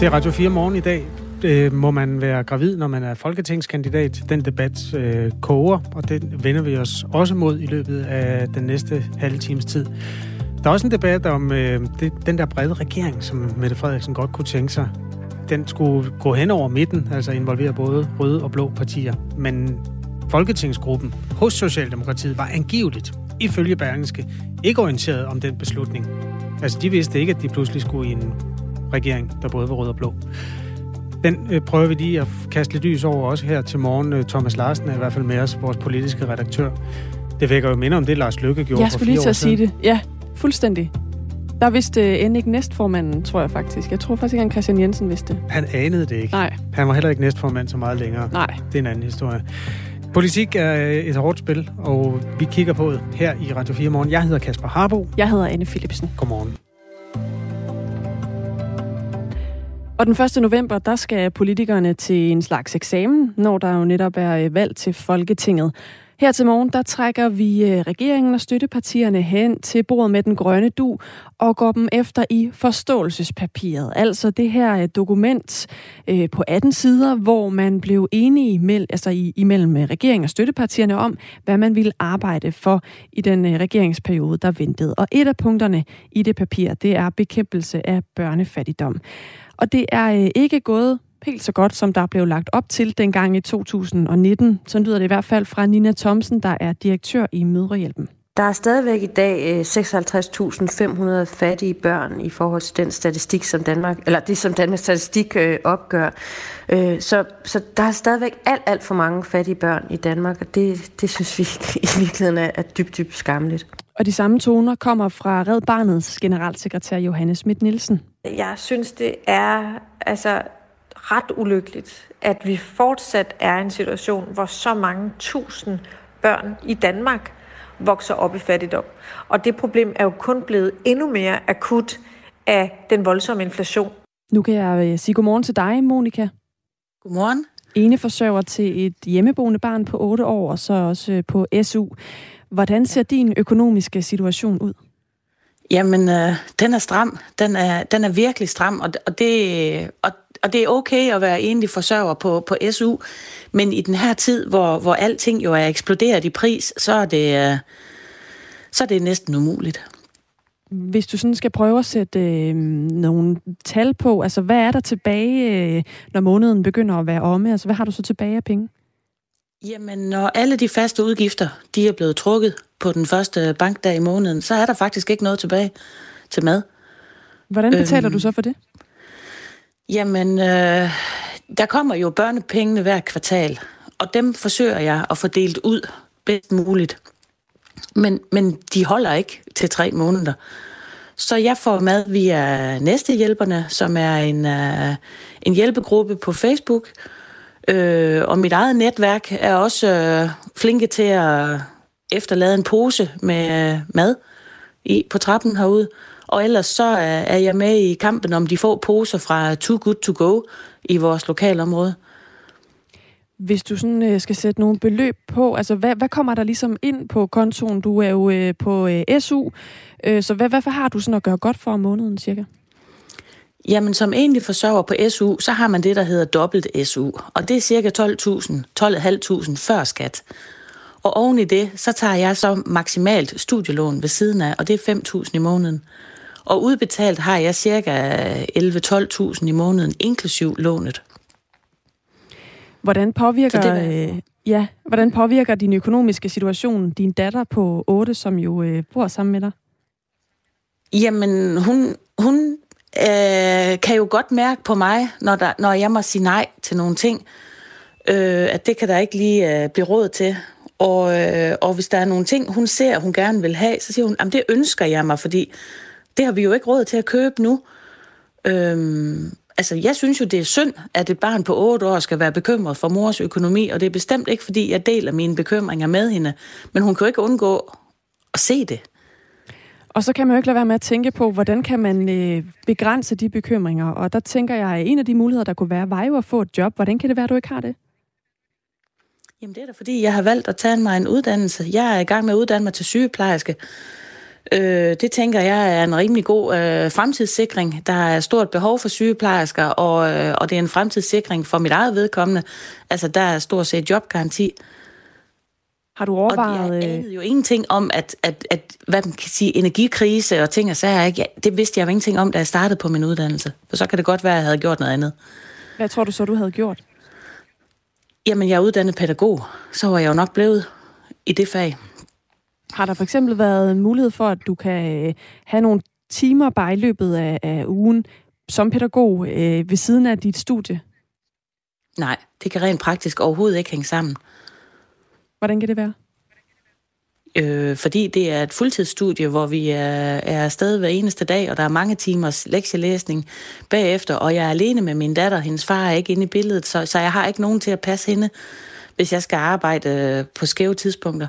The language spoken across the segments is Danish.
Det er Radio 4 morgen i dag. Øh, må man være gravid, når man er folketingskandidat? Den debat øh, koger, og den vender vi os også mod i løbet af den næste halve times tid. Der er også en debat om øh, det, den der brede regering, som Mette Frederiksen godt kunne tænke sig. Den skulle gå hen over midten, altså involvere både røde og blå partier. Men Folketingsgruppen hos Socialdemokratiet var angiveligt, ifølge Berlingske, ikke orienteret om den beslutning. Altså, de vidste ikke, at de pludselig skulle i en regering, der både var rød og blå. Den øh, prøver vi lige at kaste lidt lys over også her til morgen. Øh, Thomas Larsen er i hvert fald med os, vores politiske redaktør. Det vækker jo minder om det, Lars Lykke gjorde Jeg for skulle fire lige til år at sige siden. det. Ja, fuldstændig. Der vidste øh, end ikke næstformanden, tror jeg faktisk. Jeg tror faktisk ikke, at Christian Jensen vidste. Han anede det ikke. Nej, Han var heller ikke næstformand så meget længere. nej. Det er en anden historie. Politik er et hårdt spil, og vi kigger på det her i Radio 4 morgen. Jeg hedder Kasper Harbo. Jeg hedder Anne Philipsen. Godmorgen. Og den 1. november, der skal politikerne til en slags eksamen, når der jo netop er øh, valg til Folketinget. Her til morgen, der trækker vi øh, regeringen og støttepartierne hen til bordet med den grønne du og går dem efter i forståelsespapiret. Altså det her øh, dokument øh, på 18 sider, hvor man blev enige mell- altså i, imellem øh, regeringen og støttepartierne om, hvad man ville arbejde for i den øh, regeringsperiode, der ventede. Og et af punkterne i det papir, det er bekæmpelse af børnefattigdom. Og det er øh, ikke gået helt så godt, som der blev lagt op til dengang i 2019. Så lyder det i hvert fald fra Nina Thomsen, der er direktør i Mødrehjælpen. Der er stadigvæk i dag øh, 56.500 fattige børn i forhold til den statistik, som Danmark, eller det, som Danmarks Statistik øh, opgør. Øh, så, så der er stadigvæk alt, alt for mange fattige børn i Danmark, og det, det synes vi i virkeligheden er, er dybt, dybt skamligt. Og de samme toner kommer fra Red Barnets generalsekretær Johannes Schmidt Nielsen. Jeg synes, det er altså ret ulykkeligt, at vi fortsat er i en situation, hvor så mange tusind børn i Danmark vokser op i fattigdom. Og det problem er jo kun blevet endnu mere akut af den voldsomme inflation. Nu kan jeg øh, sige godmorgen til dig, Monika. Godmorgen. Ene forsørger til et hjemmeboende barn på 8 år, og så også øh, på SU. Hvordan ser din økonomiske situation ud? Jamen, øh, den er stram. Den er, den er virkelig stram, og, og, det, og, og det er okay at være enlig forsørger på, på SU, men i den her tid, hvor, hvor alting jo er eksploderet i pris, så er det, øh, så er det næsten umuligt. Hvis du sådan skal prøve at sætte øh, nogle tal på, altså hvad er der tilbage, øh, når måneden begynder at være omme? Altså hvad har du så tilbage af penge? Jamen, når alle de faste udgifter, de er blevet trukket på den første bankdag i måneden, så er der faktisk ikke noget tilbage til mad. Hvordan betaler Øhm, du så for det? Jamen, øh, der kommer jo børnepengene hver kvartal, og dem forsøger jeg at få delt ud bedst muligt. Men, men de holder ikke til tre måneder. Så jeg får mad via Næstehjælperne, som er en, øh, en hjælpegruppe på Facebook. Øh, og mit eget netværk er også øh, flinke til at efterlade en pose med øh, mad i, på trappen herude. Og ellers så er, er jeg med i kampen om de få poser fra Too Good To Go i vores lokalområde. Hvis du sådan øh, skal sætte nogle beløb på, altså hvad, hvad kommer der ligesom ind på kontoen? Du er jo øh, på øh, SU, øh, så hvad, hvad har du sådan at gøre godt for om måneden cirka? Jamen, som egentlig forsørger på SU, så har man det, der hedder dobbelt SU. Og det er cirka 12.000, 12.500 før skat. Og oven i det, så tager jeg så maksimalt studielån ved siden af, og det er 5.000 i måneden. Og udbetalt har jeg cirka 11-12.000 i måneden, inklusiv lånet. Hvordan påvirker, Så det øh, ja, hvordan påvirker din økonomiske situation din datter på 8, som jo øh, bor sammen med dig? Jamen, hun, hun øh, kan jo godt mærke på mig, når, der, når jeg må sige nej til nogle ting, øh, at det kan der ikke lige øh, blive råd til. Og, øh, og hvis der er nogle ting, hun ser, hun gerne vil have, så siger hun, at det ønsker jeg mig, fordi det har vi jo ikke råd til at købe nu. Øhm, altså, jeg synes jo, det er synd, at et barn på 8 år skal være bekymret for mors økonomi, og det er bestemt ikke, fordi jeg deler mine bekymringer med hende. Men hun kan jo ikke undgå at se det. Og så kan man jo ikke lade være med at tænke på, hvordan kan man øh, begrænse de bekymringer? Og der tænker jeg, at en af de muligheder, der kunne være, var jo at få et job. Hvordan kan det være, at du ikke har det? Jamen det er da fordi, jeg har valgt at tage mig en uddannelse. Jeg er i gang med at uddanne mig til sygeplejerske. Øh, det tænker jeg er en rimelig god øh, fremtidssikring. Der er stort behov for sygeplejersker, og, øh, og det er en fremtidssikring for mit eget vedkommende. Altså, der er stort set jobgaranti. Har du overvejet... Og jeg anede jo ingenting om, at, at, at hvad man kan sige, energikrise og ting og sager, ikke? Ja, det vidste jeg jo ingenting om, da jeg startede på min uddannelse. For så kan det godt være, at jeg havde gjort noget andet. Hvad tror du så, du havde gjort? Jamen, jeg er uddannet pædagog. Så var jeg jo nok blevet i det fag. Har der for eksempel været mulighed for, at du kan øh, have nogle timer bare i løbet af, af ugen som pædagog øh, ved siden af dit studie? Nej, det kan rent praktisk overhovedet ikke hænge sammen. Hvordan kan det være? Øh, fordi det er et fuldtidsstudie, hvor vi er, er afsted hver eneste dag, og der er mange timers lektielæsning bagefter, og jeg er alene med min datter. Hendes far er ikke inde i billedet, så, så jeg har ikke nogen til at passe hende, hvis jeg skal arbejde på skæve tidspunkter.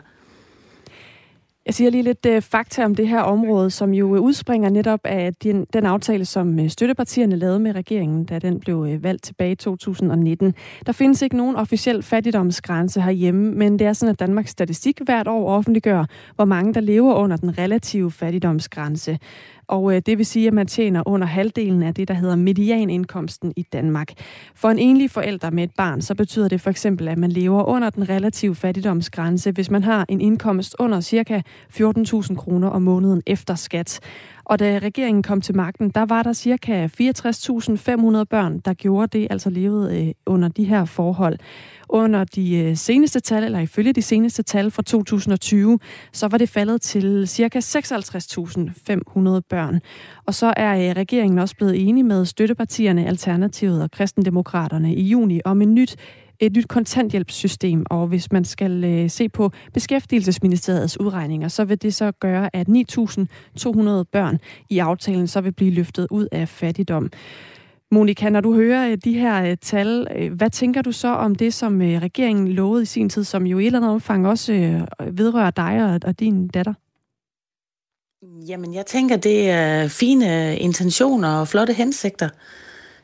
Jeg siger lige lidt øh, fakta om det her område, som jo øh, udspringer netop af den, den aftale, som øh, støttepartierne lavede med regeringen, da den blev øh, valgt tilbage i 2019. Der findes ikke nogen officiel fattigdomsgrænse herhjemme, men det er sådan, at Danmarks Statistik hvert år offentliggør, hvor mange der lever under den relative fattigdomsgrænse. Og øh, det vil sige, at man tjener under halvdelen af det, der hedder medianindkomsten i Danmark. For en enlig forælder med et barn, så betyder det for eksempel, at man lever under den relative fattigdomsgrænse, hvis man har en indkomst under ca. 14.000 kroner om måneden efter skat. Og da regeringen kom til magten, der var der ca. 64.500 børn, der gjorde det, altså levede øh, under de her forhold. Under de øh, seneste tal, eller ifølge de seneste tal fra 2020, så var det faldet til ca. 56.500 børn. Og så er øh, regeringen også blevet enige med støttepartierne Alternativet og Kristendemokraterne i juni om en nyt et nyt kontanthjælpssystem, og hvis man skal øh, se på Beskæftigelsesministeriets udregninger, så vil det så gøre, at 9.200 børn i aftalen så vil blive løftet ud af fattigdom. Monika, når du hører øh, de her øh, tal, øh, hvad tænker du så om det, som regeringen lovede i sin tid, som jo i et eller andet omfang også vedrører dig og din datter? Jamen, jeg tænker, det er fine intentioner og flotte hensigter.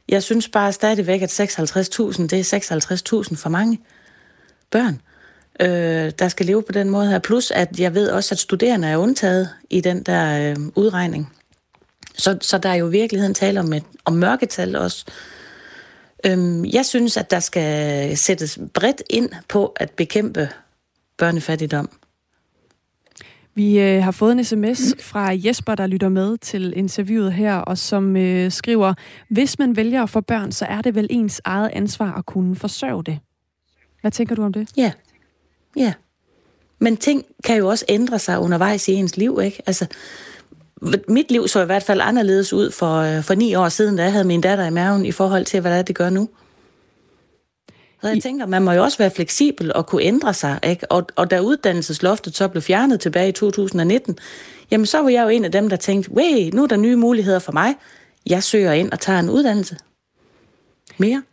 Jeg synes bare stadigvæk, at 56.000, det er 56.000 for mange børn, øh, der skal leve på den måde her. Plus, at jeg ved også, at studerende er undtaget i den der øh, udregning. Så, så der er jo i virkeligheden tale om, et, om mørketal også. Øhm, jeg synes, at der skal sættes bredt ind på at bekæmpe børnefattigdom. Vi øh, har fået en sms fra Jesper, der lytter med til interviewet her, og som øh, skriver, hvis man vælger at få børn, så er det vel ens eget ansvar at kunne forsørge det. Hvad tænker du om det? Ja, ja. Men ting kan jo også ændre sig undervejs i ens liv, ikke? Altså, mit liv så i hvert fald anderledes ud for, øh, for ni år siden, da jeg havde min datter i maven, i forhold til, hvad det gør nu. Så jeg tænker, man må jo også være fleksibel og kunne ændre sig. Ikke? Og, og da uddannelsesloftet så blev fjernet tilbage i 2019, jamen så var jeg jo en af dem, der tænkte, wey, nu er der nye muligheder for mig. Jeg søger ind og tager en uddannelse. Mere.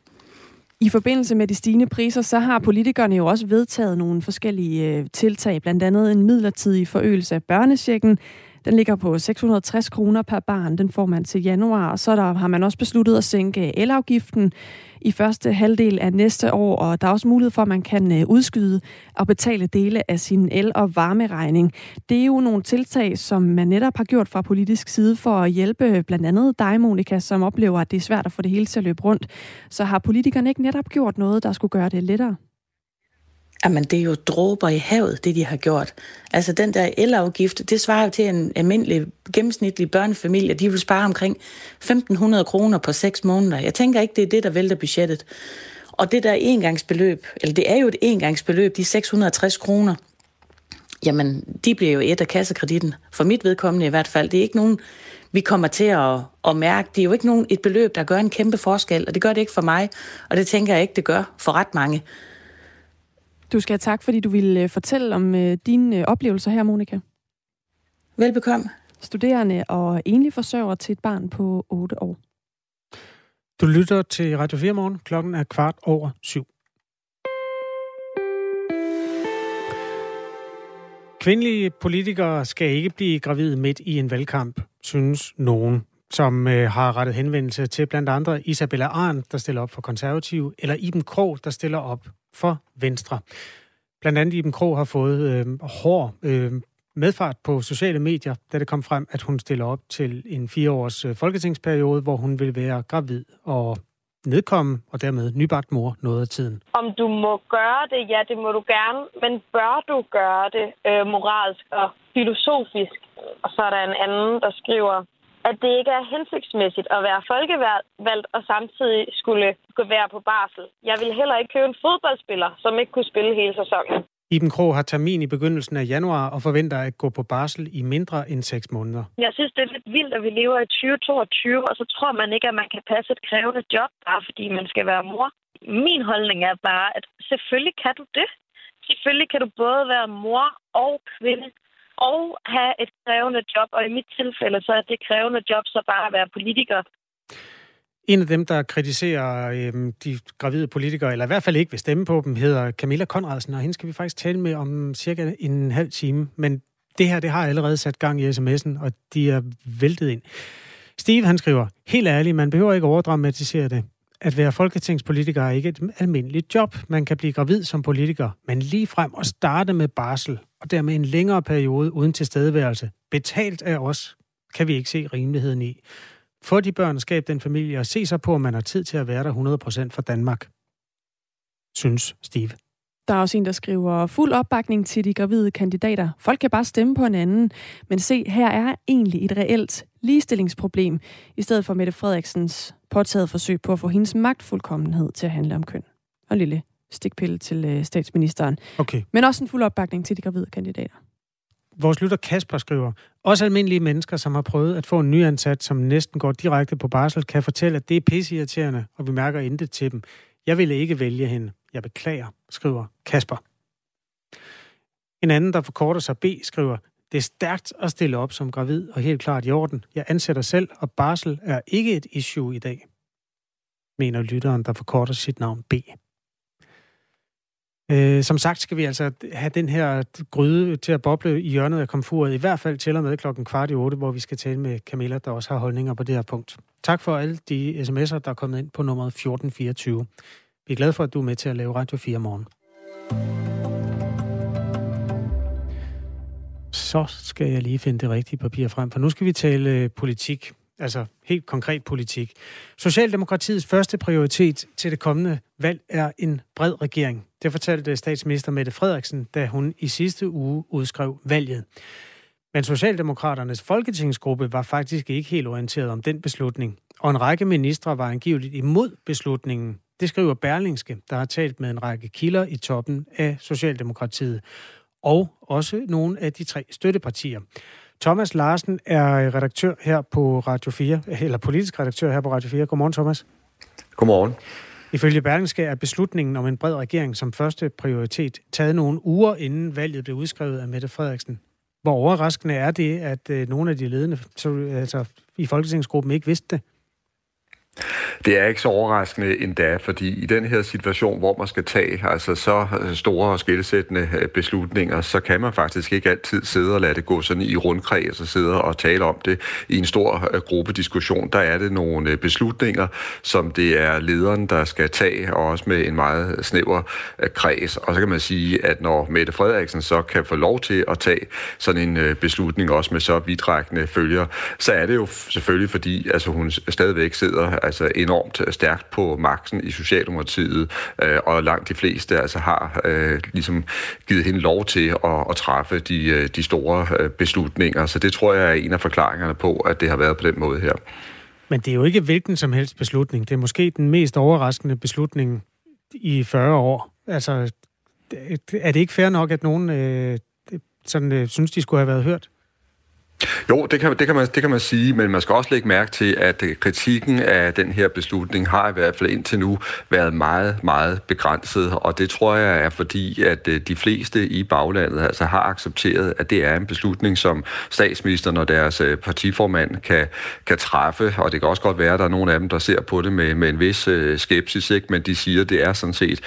I forbindelse med de stigende priser, så har politikerne jo også vedtaget nogle forskellige øh, tiltag, blandt andet en midlertidig forøgelse af børnesjekken, den ligger på 660 kroner per barn. Den får man til januar. Og så der, har man også besluttet at sænke elafgiften i første halvdel af næste år. Og der er også mulighed for, at man kan øh, udskyde og betale dele af sin el- og varmeregning. Det er jo nogle tiltag, som man netop har gjort fra politisk side for at hjælpe blandt andet dig, Monika, som oplever, at det er svært at få det hele til at løbe rundt. Så har politikerne ikke netop gjort noget, der skulle gøre det lettere? Jamen, det er jo dråber i havet, det de har gjort. Altså, den der elafgift, det svarer jo til en almindelig gennemsnitlig børnefamilie. De vil spare omkring 1.500 kroner på 6 måneder. Jeg tænker ikke, det er det, der vælter budgettet. Og det der engangsbeløb, eller det er jo et engangsbeløb, de 660 kroner, jamen, de bliver jo et af kassekreditten. For mit vedkommende i hvert fald. Det er ikke nogen, vi kommer til at, at mærke. Det er jo ikke nogen, et beløb, der gør en kæmpe forskel, og det gør det ikke for mig, og det tænker jeg ikke, det gør for ret mange. Du skal have tak, fordi du ville øh, fortælle om øh, dine øh, oplevelser her, Monika. Velbekomme. Studerende og enlig forsørger til et barn på 8 år. Du lytter til Radio 4 morgen. Klokken er kvart over syv. Kvindelige politikere skal ikke blive gravide midt i en valgkamp, synes nogen, som øh, har rettet henvendelse til blandt andre Isabella Arndt, der stiller op for konservative, eller Iben Krog, der stiller op for Venstre. Blandt andet Iben Krog har fået øh, hård øh, medfart på sociale medier, da det kom frem, at hun stiller op til en fire års øh, folketingsperiode, hvor hun vil være gravid og nedkomme, og dermed nybagt mor noget af tiden. Om du må gøre det, ja, det må du gerne, men bør du gøre det øh, moralsk og filosofisk? Og så er der en anden, der skriver, at det ikke er hensigtsmæssigt at være folkevalgt og samtidig skulle være på barsel. Jeg vil heller ikke købe en fodboldspiller, som ikke kunne spille hele sæsonen. Iben Krog har termin i begyndelsen af januar og forventer at gå på barsel i mindre end 6 måneder. Jeg synes, det er lidt vildt, at vi lever i 2022, og så tror man ikke, at man kan passe et krævende job, bare fordi man skal være mor. Min holdning er bare, at selvfølgelig kan du det. Selvfølgelig kan du både være mor og kvinde og have et krævende job, og i mit tilfælde så er det krævende job så bare at være politiker. En af dem, der kritiserer øh, de gravide politikere, eller i hvert fald ikke vil stemme på dem, hedder Camilla Konradsen, og hende skal vi faktisk tale med om cirka en halv time. Men det her, det har allerede sat gang i sms'en, og de er væltet ind. Steve, han skriver, helt ærligt, man behøver ikke overdramatisere det. At være folketingspolitiker er ikke et almindeligt job. Man kan blive gravid som politiker, men lige frem og starte med barsel, og dermed en længere periode uden tilstedeværelse, betalt af os, kan vi ikke se rimeligheden i. Få de børn skab den familie, og se sig på, om man har tid til at være der 100% for Danmark, synes Steve. Der er også en, der skriver fuld opbakning til de gravide kandidater. Folk kan bare stemme på en anden. Men se, her er egentlig et reelt ligestillingsproblem, i stedet for Mette Frederiksens påtaget forsøg på at få hendes magtfuldkommenhed til at handle om køn. Og lille stikpille til øh, statsministeren. Okay. Men også en fuld opbakning til de gravide kandidater. Vores lytter Kasper skriver, også almindelige mennesker, som har prøvet at få en nyansat, som næsten går direkte på barsel, kan fortælle, at det er pisseirriterende, og vi mærker intet til dem. Jeg ville ikke vælge hende. Jeg beklager, skriver Kasper. En anden, der forkorter sig B, skriver, det er stærkt at stille op som gravid og helt klart i orden. Jeg ansætter selv, og barsel er ikke et issue i dag, mener lytteren, der forkorter sit navn B. Øh, som sagt skal vi altså have den her gryde til at boble i hjørnet af komfuret, i hvert fald til og med klokken kvart i otte, hvor vi skal tale med Camilla, der også har holdninger på det her punkt. Tak for alle de sms'er, der er kommet ind på nummeret 1424. Vi er glade for, at du er med til at lave Radio 4 morgen. Så skal jeg lige finde det rigtige papir frem, for nu skal vi tale øh, politik. Altså helt konkret politik. Socialdemokratiets første prioritet til det kommende valg er en bred regering. Det fortalte statsminister Mette Frederiksen, da hun i sidste uge udskrev valget. Men Socialdemokraternes folketingsgruppe var faktisk ikke helt orienteret om den beslutning, og en række ministre var angiveligt imod beslutningen. Det skriver Berlingske, der har talt med en række kilder i toppen af Socialdemokratiet, og også nogle af de tre støttepartier. Thomas Larsen er redaktør her på Radio 4, eller politisk redaktør her på Radio 4. Godmorgen, Thomas. Godmorgen. Ifølge Berlingske er beslutningen om en bred regering som første prioritet taget nogle uger inden valget blev udskrevet af Mette Frederiksen. Hvor overraskende er det, at øh, nogle af de ledende altså, i Folketingsgruppen ikke vidste det? Det er ikke så overraskende endda, fordi i den her situation, hvor man skal tage altså så øh, store og skilsættende øh, beslutninger, så kan man faktisk ikke altid sidde og lade det gå sådan i rundkreds og sidde og tale om det i en stor øh, gruppediskussion. Der er det nogle beslutninger, som det er lederen, der skal tage, og også med en meget snæver kreds. Og så kan man sige, at når Mette Frederiksen så kan få lov til at tage sådan en beslutning, også med så vidtrækkende følger, så er det jo selvfølgelig fordi, altså hun stadigvæk sidder altså enormt øh, stærkt på magten i Socialdemokratiet, øh, og langt de fleste altså har øh, ligesom givet hende lov til at, at træffe de, øh, de store øh, beslutninger. Så det tror jeg er en af forklaringerne på, at det har været på den måde her. Men det er jo ikke hvilken som helst beslutning. Det er måske den mest overraskende beslutning i 40 år. Altså, er det ikke fair nok, at nogen øh, sådan, øh, synes, de skulle have været hørt? Jo, det kan, det, kan man, det kan man sige, men man skal også lægge mærke til, at øh, kritikken af den her beslutning har i hvert fald indtil nu været meget, meget begrænset, og det tror jeg er fordi, at øh, de fleste i baglandet altså har accepteret, at det er en beslutning, som statsministeren og deres øh, partiformand kan, kan træffe, og det kan også godt være, at der er nogle af dem, der ser på det med, med en vis skepsis, ikke? men de siger, at det er sådan set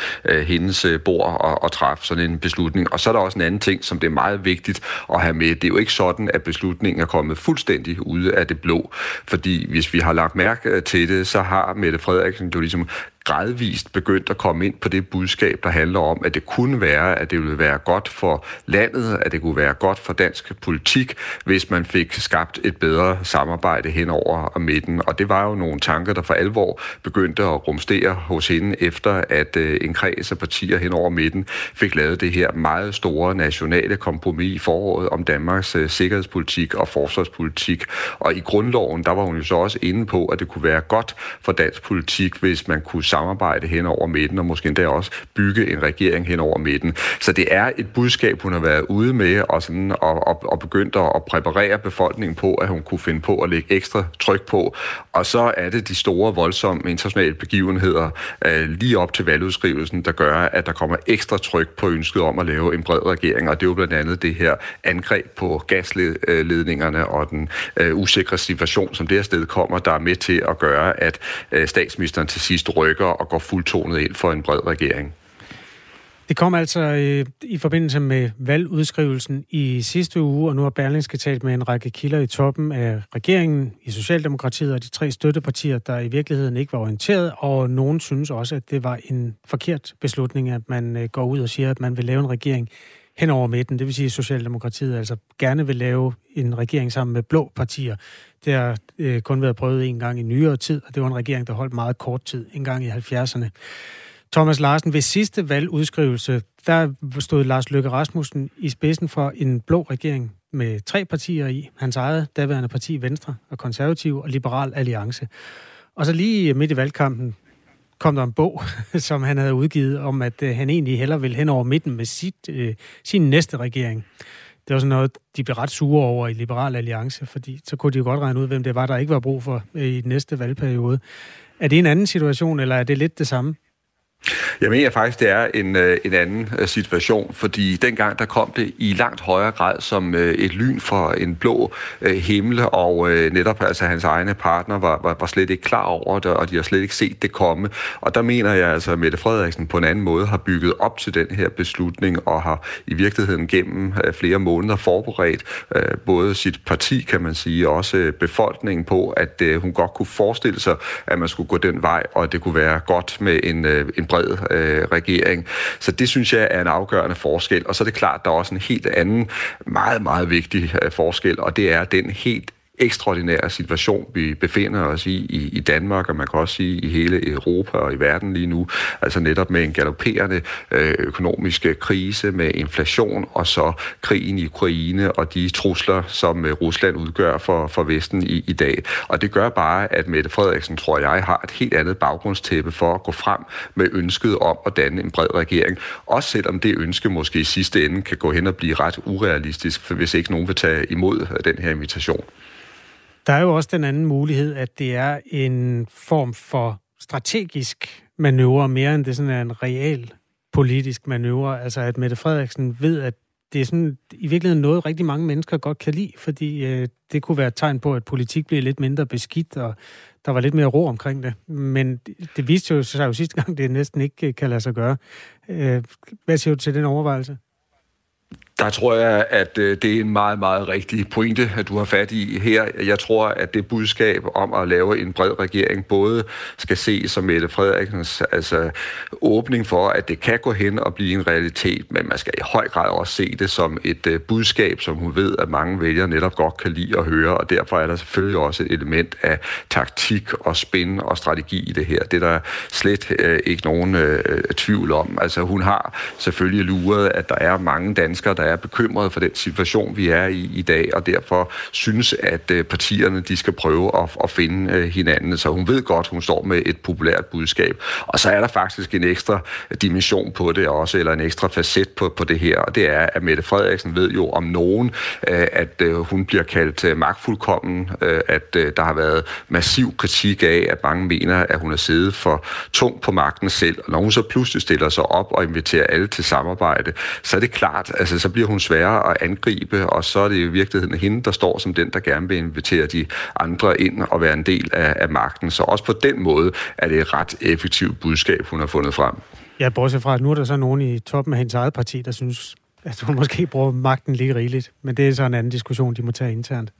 hendes bord at, at træffe sådan en beslutning. Og så er der også en anden ting, som det er meget vigtigt at have med. Det er jo ikke sådan, at beslutningen beslutningen er kommet fuldstændig ude af det blå. Fordi hvis vi har lagt mærke øh, til det, så har Mette Frederiksen jo ligesom gradvist begyndt at komme ind på det budskab, der handler om, at det kunne være, at det ville være godt for landet, at det kunne være godt for dansk politik, hvis man fik skabt et bedre samarbejde hen over midten. Og det var jo nogle tanker, der for alvor begyndte at rumstere hos hende, efter at øh, en kreds af partier hen over midten fik lavet det her meget store nationale kompromis i foråret om Danmarks øh, sikkerhedspolitik og forsvarspolitik. Og i grundloven, der var hun jo så også inde på, at det kunne være godt for dansk politik, hvis man kunne samarbejde hen over midten, og måske endda også bygge en regering hen over midten. Så det er et budskab, hun har været ude med, og, sådan, og, og, og begyndt at præparere befolkningen på, at hun kunne finde på at lægge ekstra tryk på. Og så er det de store, voldsomme internationale begivenheder øh, lige op til valgudskrivelsen, der gør, at der kommer ekstra tryk på ønsket om at lave en bred regering. Og det er jo blandt andet det her angreb på gasledningerne og den øh, usikre situation, som det her sted kommer, der er med til at gøre, at øh, statsministeren til sidst rykker og går fuldtonet ind for en bred regering. Det kom altså øh, i forbindelse med valgudskrivelsen i sidste uge, og nu har Berlingske talt med en række kilder i toppen af regeringen, i Socialdemokratiet og de tre støttepartier, der i virkeligheden ikke var orienteret, og nogen synes også, at det var en forkert beslutning, at man øh, går ud og siger, at man vil lave en regering hen over midten. Det vil sige, at Socialdemokratiet altså gerne vil lave en regering sammen med blå partier. Det har øh, kun været prøvet en gang i nyere tid, og det var en regering, der holdt meget kort tid, en gang i 70'erne. Thomas Larsen, ved sidste valgudskrivelse, der stod Lars Løkke Rasmussen i spidsen for en blå regering med tre partier i. Hans eget daværende parti, Venstre og Konservativ og Liberal Alliance. Og så lige midt i valgkampen kom der en bog, som han havde udgivet, om at øh, han egentlig hellere ville hen over midten med sit, øh, sin næste regering. Det var sådan noget, de blev ret sure over i Liberal Alliance, fordi så kunne de jo godt regne ud, hvem det var, der ikke var brug for øh, i den næste valgperiode. Er det en anden situation, eller er det lidt det samme? Jeg mener faktisk, det er en, øh, en anden øh, situation, fordi dengang der kom det i langt højere grad som øh, et lyn for en blå himmel, og netop altså hans egne partner var, var, var slet ikke klar over det, og de har slet ikke set det komme. Og der mener jeg altså, at Mette Frederiksen på en anden måde har bygget op til den her beslutning, og har i virkeligheden gennem flere måneder forberedt både sit parti, kan man sige, og også befolkningen på, at hun godt kunne forestille sig, at man skulle gå den vej, og at det kunne være godt med en, en bred øh, regering. Så det synes jeg er en afgørende forskel. Og så er det klart, at der er også en helt anden, meget, meget vigtig øh, forskel, og det er den helt ekstraordinære situation, vi befinder os i, i i Danmark, og man kan også sige i hele Europa og i verden lige nu. Altså netop med en galopperende øh, økonomisk krise, med inflation, og så krigen i Ukraine og de trusler, som øh, Rusland udgør for, for Vesten i, i dag. Og det gør bare, at Mette Frederiksen, tror jeg, har et helt andet baggrundstæppe for at gå frem med ønsket om at danne en bred regering. Også selvom det ønske måske i sidste ende kan gå hen og blive ret urealistisk, hvis ikke nogen vil tage imod den her invitation. Der er jo også den anden mulighed, at det er en form for strategisk manøvre, mere end det sådan er en real politisk manøvre. Altså at Mette Frederiksen ved, at det er sådan i virkeligheden noget, rigtig mange mennesker godt kan lide, fordi øh, det kunne være et tegn på, at politik bliver lidt mindre beskidt, og der var lidt mere ro omkring det. Men det viste jo sig jo sidste gang, det næsten ikke øh, kan lade sig gøre. Øh, hvad siger du til den overvejelse? Der tror jeg, at øh, det er en meget, meget rigtig pointe, at du har fat i her. Jeg tror, at det budskab om at lave en bred regering både skal ses som Mette Frederiksens altså, åbning for, at det kan gå hen og blive en realitet, men man skal i høj grad også se det som et øh, budskab, som hun ved, at mange vælgere netop godt kan lide at høre, og derfor er der selvfølgelig også et element af taktik og spin og strategi i det her. Det er der slet øh, ikke nogen øh, tvivl om. Altså hun har selvfølgelig luret, at der er mange danskere, der er er bekymrede for den situation, vi er i i dag, og derfor synes, at øh, partierne de skal prøve at, at finde øh, hinanden. Så hun ved godt, hun står med et populært budskab. Og så er der faktisk en ekstra dimension på det også, eller en ekstra facet på, på det her, og det er, at Mette Frederiksen ved jo om nogen, øh, at hun bliver kaldt magtfuldkommen, at der har været massiv kritik af, at mange mener, at hun har siddet for tungt på magten selv. Og når hun så pludselig stiller sig op og inviterer alle til samarbejde, så er det klart, altså så bliver hun sværere at angribe, og så er det i virkeligheden hende, der står som den, der gerne vil invitere de andre ind og være en del af, af magten. Så også på den måde er det et ret effektivt budskab, hun har fundet frem. Ja, bortset fra, at nu er der så nogen i toppen af hendes eget parti, der synes, at hun måske bruger magten lige rigeligt. Men det er så en anden diskussion, de må tage internt.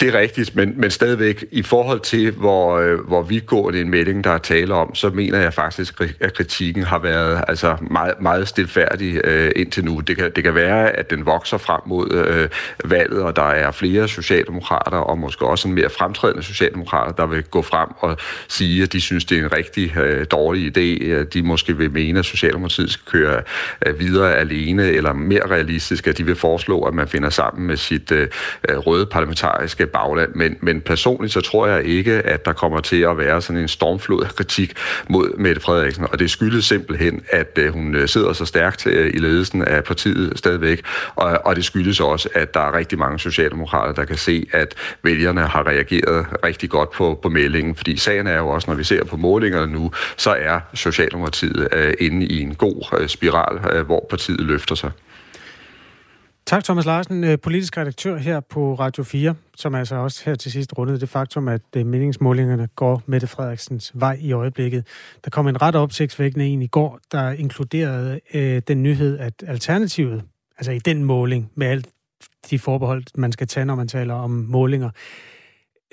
Det er rigtigt, men, men stadigvæk i forhold til, hvor, øh, hvor vidtgående en melding, der er tale om, så mener jeg faktisk, at kritikken har været altså meget, meget stilfærdig øh, indtil nu. Det kan, det kan være, at den vokser frem mod øh, valget, og der er flere socialdemokrater, og måske også en mere fremtrædende socialdemokrater, der vil gå frem og sige, at de synes, det er en rigtig øh, dårlig idé. De måske vil mene, at Socialdemokratiet skal køre øh, videre alene, eller mere realistisk, at de vil foreslå, at man finder sammen med sit øh, øh røde parlamentariske danske bagland, men, men personligt så tror jeg ikke, at der kommer til at være sådan en stormflod af kritik mod Mette Frederiksen, og det skyldes simpelthen, at øh, hun øh, sidder så stærkt øh, i ledelsen af partiet stadigvæk, og, og det skyldes også, at der er rigtig mange socialdemokrater, der kan se, at vælgerne har reageret rigtig godt på, på meldingen, fordi sagen er jo også, når vi ser på målingerne nu, så er Socialdemokratiet inde i en god spiral, hvor partiet løfter sig. Tak, Thomas Larsen, øh, politisk redaktør her på Radio 4, som altså også her til sidst rundede det faktum, at øh, meningsmålingerne går Mette Frederiksens vej i øjeblikket. Der kom en ret opsigtsvækkende en i går, der inkluderede øh, den nyhed, at alternativet, altså i den måling, med alt de forbehold, man skal tage, når man taler om målinger,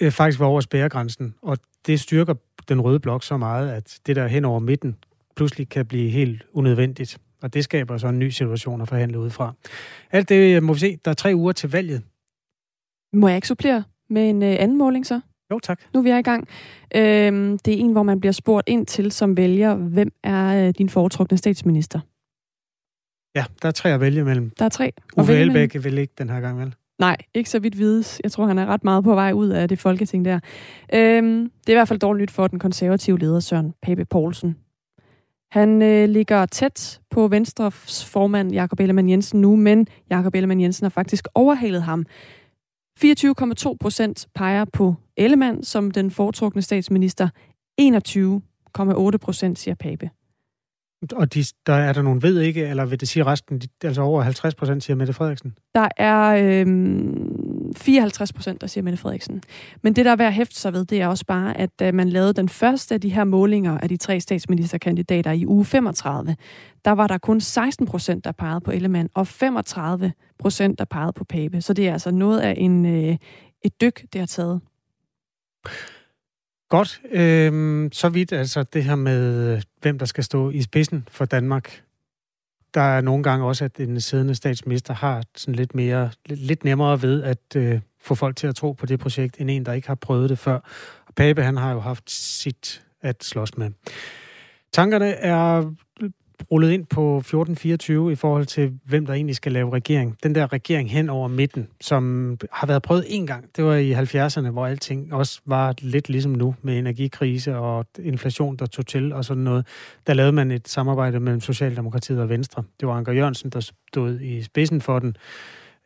øh, faktisk var over spærregrænsen. Og det styrker den røde blok så meget, at det der hen over midten pludselig kan blive helt unødvendigt. Og det skaber så en ny situation at forhandle ud fra. Alt det må vi se. Der er tre uger til valget. Må jeg ikke supplere med en øh, anden måling så? Jo, tak. Nu er vi i gang. Øhm, det er en, hvor man bliver spurgt ind til som vælger, hvem er øh, din foretrukne statsminister? Ja, der er tre at vælge mellem. Der er tre. Uffe Elbæk vil ikke den her gang, vel? Nej, ikke så vidt vides. Jeg tror, han er ret meget på vej ud af det folketing der. Øhm, det er i hvert fald dårligt for den konservative leder Søren Pape Poulsen. Han øh, ligger tæt på Venstres formand Jakob Ellemann Jensen nu, men Jakob Ellemann Jensen har faktisk overhalet ham. 24,2 procent peger på Ellemann som den foretrukne statsminister. 21,8 procent siger Pape. Og de, der er der nogen ved ikke, eller vil det sige resten, altså over 50 procent siger Mette Frederiksen? Der er øh, 54 procent, der siger Mette Frederiksen. Men det, der er værd at hæfte sig ved, det er også bare, at da man lavede den første af de her målinger af de tre statsministerkandidater i uge 35, der var der kun 16 procent, der pegede på Ellemann, og 35 procent, der pegede på Pape. Så det er altså noget af en, øh, et dyk, det har taget. Godt. Øhm, så vidt altså det her med, hvem der skal stå i spidsen for Danmark der er nogle gange også, at den siddende statsminister har sådan lidt mere, lidt, lidt nemmere ved at øh, få folk til at tro på det projekt, end en, der ikke har prøvet det før. Og Pape, han har jo haft sit at slås med. Tankerne er rullet ind på 1424 i forhold til, hvem der egentlig skal lave regering. Den der regering hen over midten, som har været prøvet en gang. Det var i 70'erne, hvor alting også var lidt ligesom nu, med energikrise og inflation, der tog til og sådan noget. Der lavede man et samarbejde mellem Socialdemokratiet og Venstre. Det var Anker Jørgensen, der stod i spidsen for den.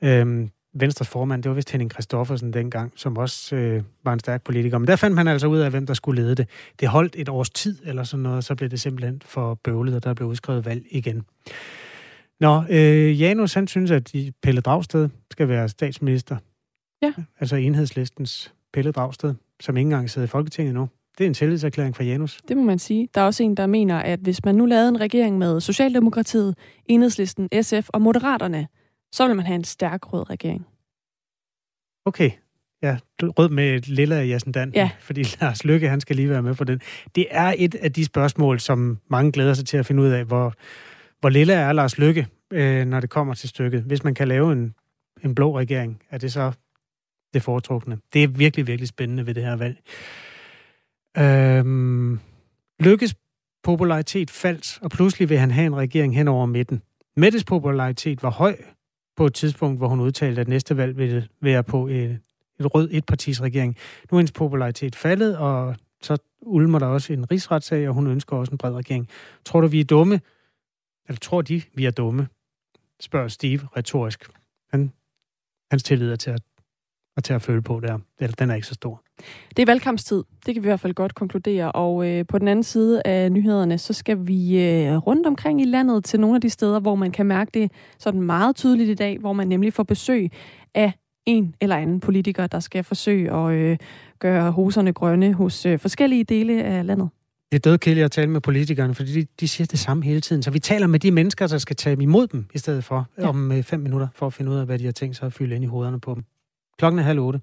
Øhm, Venstres formand, det var vist Henning Christoffersen dengang, som også øh, var en stærk politiker. Men der fandt man altså ud af, hvem der skulle lede det. Det holdt et års tid eller sådan noget, og så blev det simpelthen for bøvlet, og der blev udskrevet valg igen. Nå, øh, Janus, han synes, at Pelle Dragsted skal være statsminister. Ja. Altså enhedslistens Pelle Dragsted, som ikke engang sidder i Folketinget nu. Det er en tillidserklæring fra Janus. Det må man sige. Der er også en, der mener, at hvis man nu lavede en regering med Socialdemokratiet, Enhedslisten, SF og Moderaterne, så vil man have en stærk rød regering. Okay. Ja, rød med et lille af Dan, ja. fordi Lars Lykke, han skal lige være med på den. Det er et af de spørgsmål, som mange glæder sig til at finde ud af, hvor, hvor lille er Lars Lykke, øh, når det kommer til stykket. Hvis man kan lave en, en blå regering, er det så det foretrukne. Det er virkelig, virkelig spændende ved det her valg. Øhm, Lykkes popularitet faldt, og pludselig vil han have en regering hen over midten. Mettes popularitet var høj, på et tidspunkt, hvor hun udtalte, at næste valg ville være på et, et rød etpartisregering. Nu er hendes popularitet faldet, og så ulmer der også en rigsretssag, og hun ønsker også en bred regering. Tror du, vi er dumme? Eller tror de, vi er dumme? Spørger Steve retorisk. Han, hans tillid er til at, at, til at føle på der. Den er ikke så stor. Det er valgkampstid. Det kan vi i hvert fald godt konkludere. Og øh, på den anden side af nyhederne, så skal vi øh, rundt omkring i landet til nogle af de steder, hvor man kan mærke det sådan meget tydeligt i dag, hvor man nemlig får besøg af en eller anden politiker, der skal forsøge at øh, gøre hoserne grønne hos øh, forskellige dele af landet. Det er dødkedeligt at tale med politikerne, fordi de, de siger det samme hele tiden. Så vi taler med de mennesker, der skal tage imod dem, i stedet for ja. om øh, fem minutter, for at finde ud af, hvad de har tænkt sig at fylde ind i hovederne på dem. Klokken er halv otte.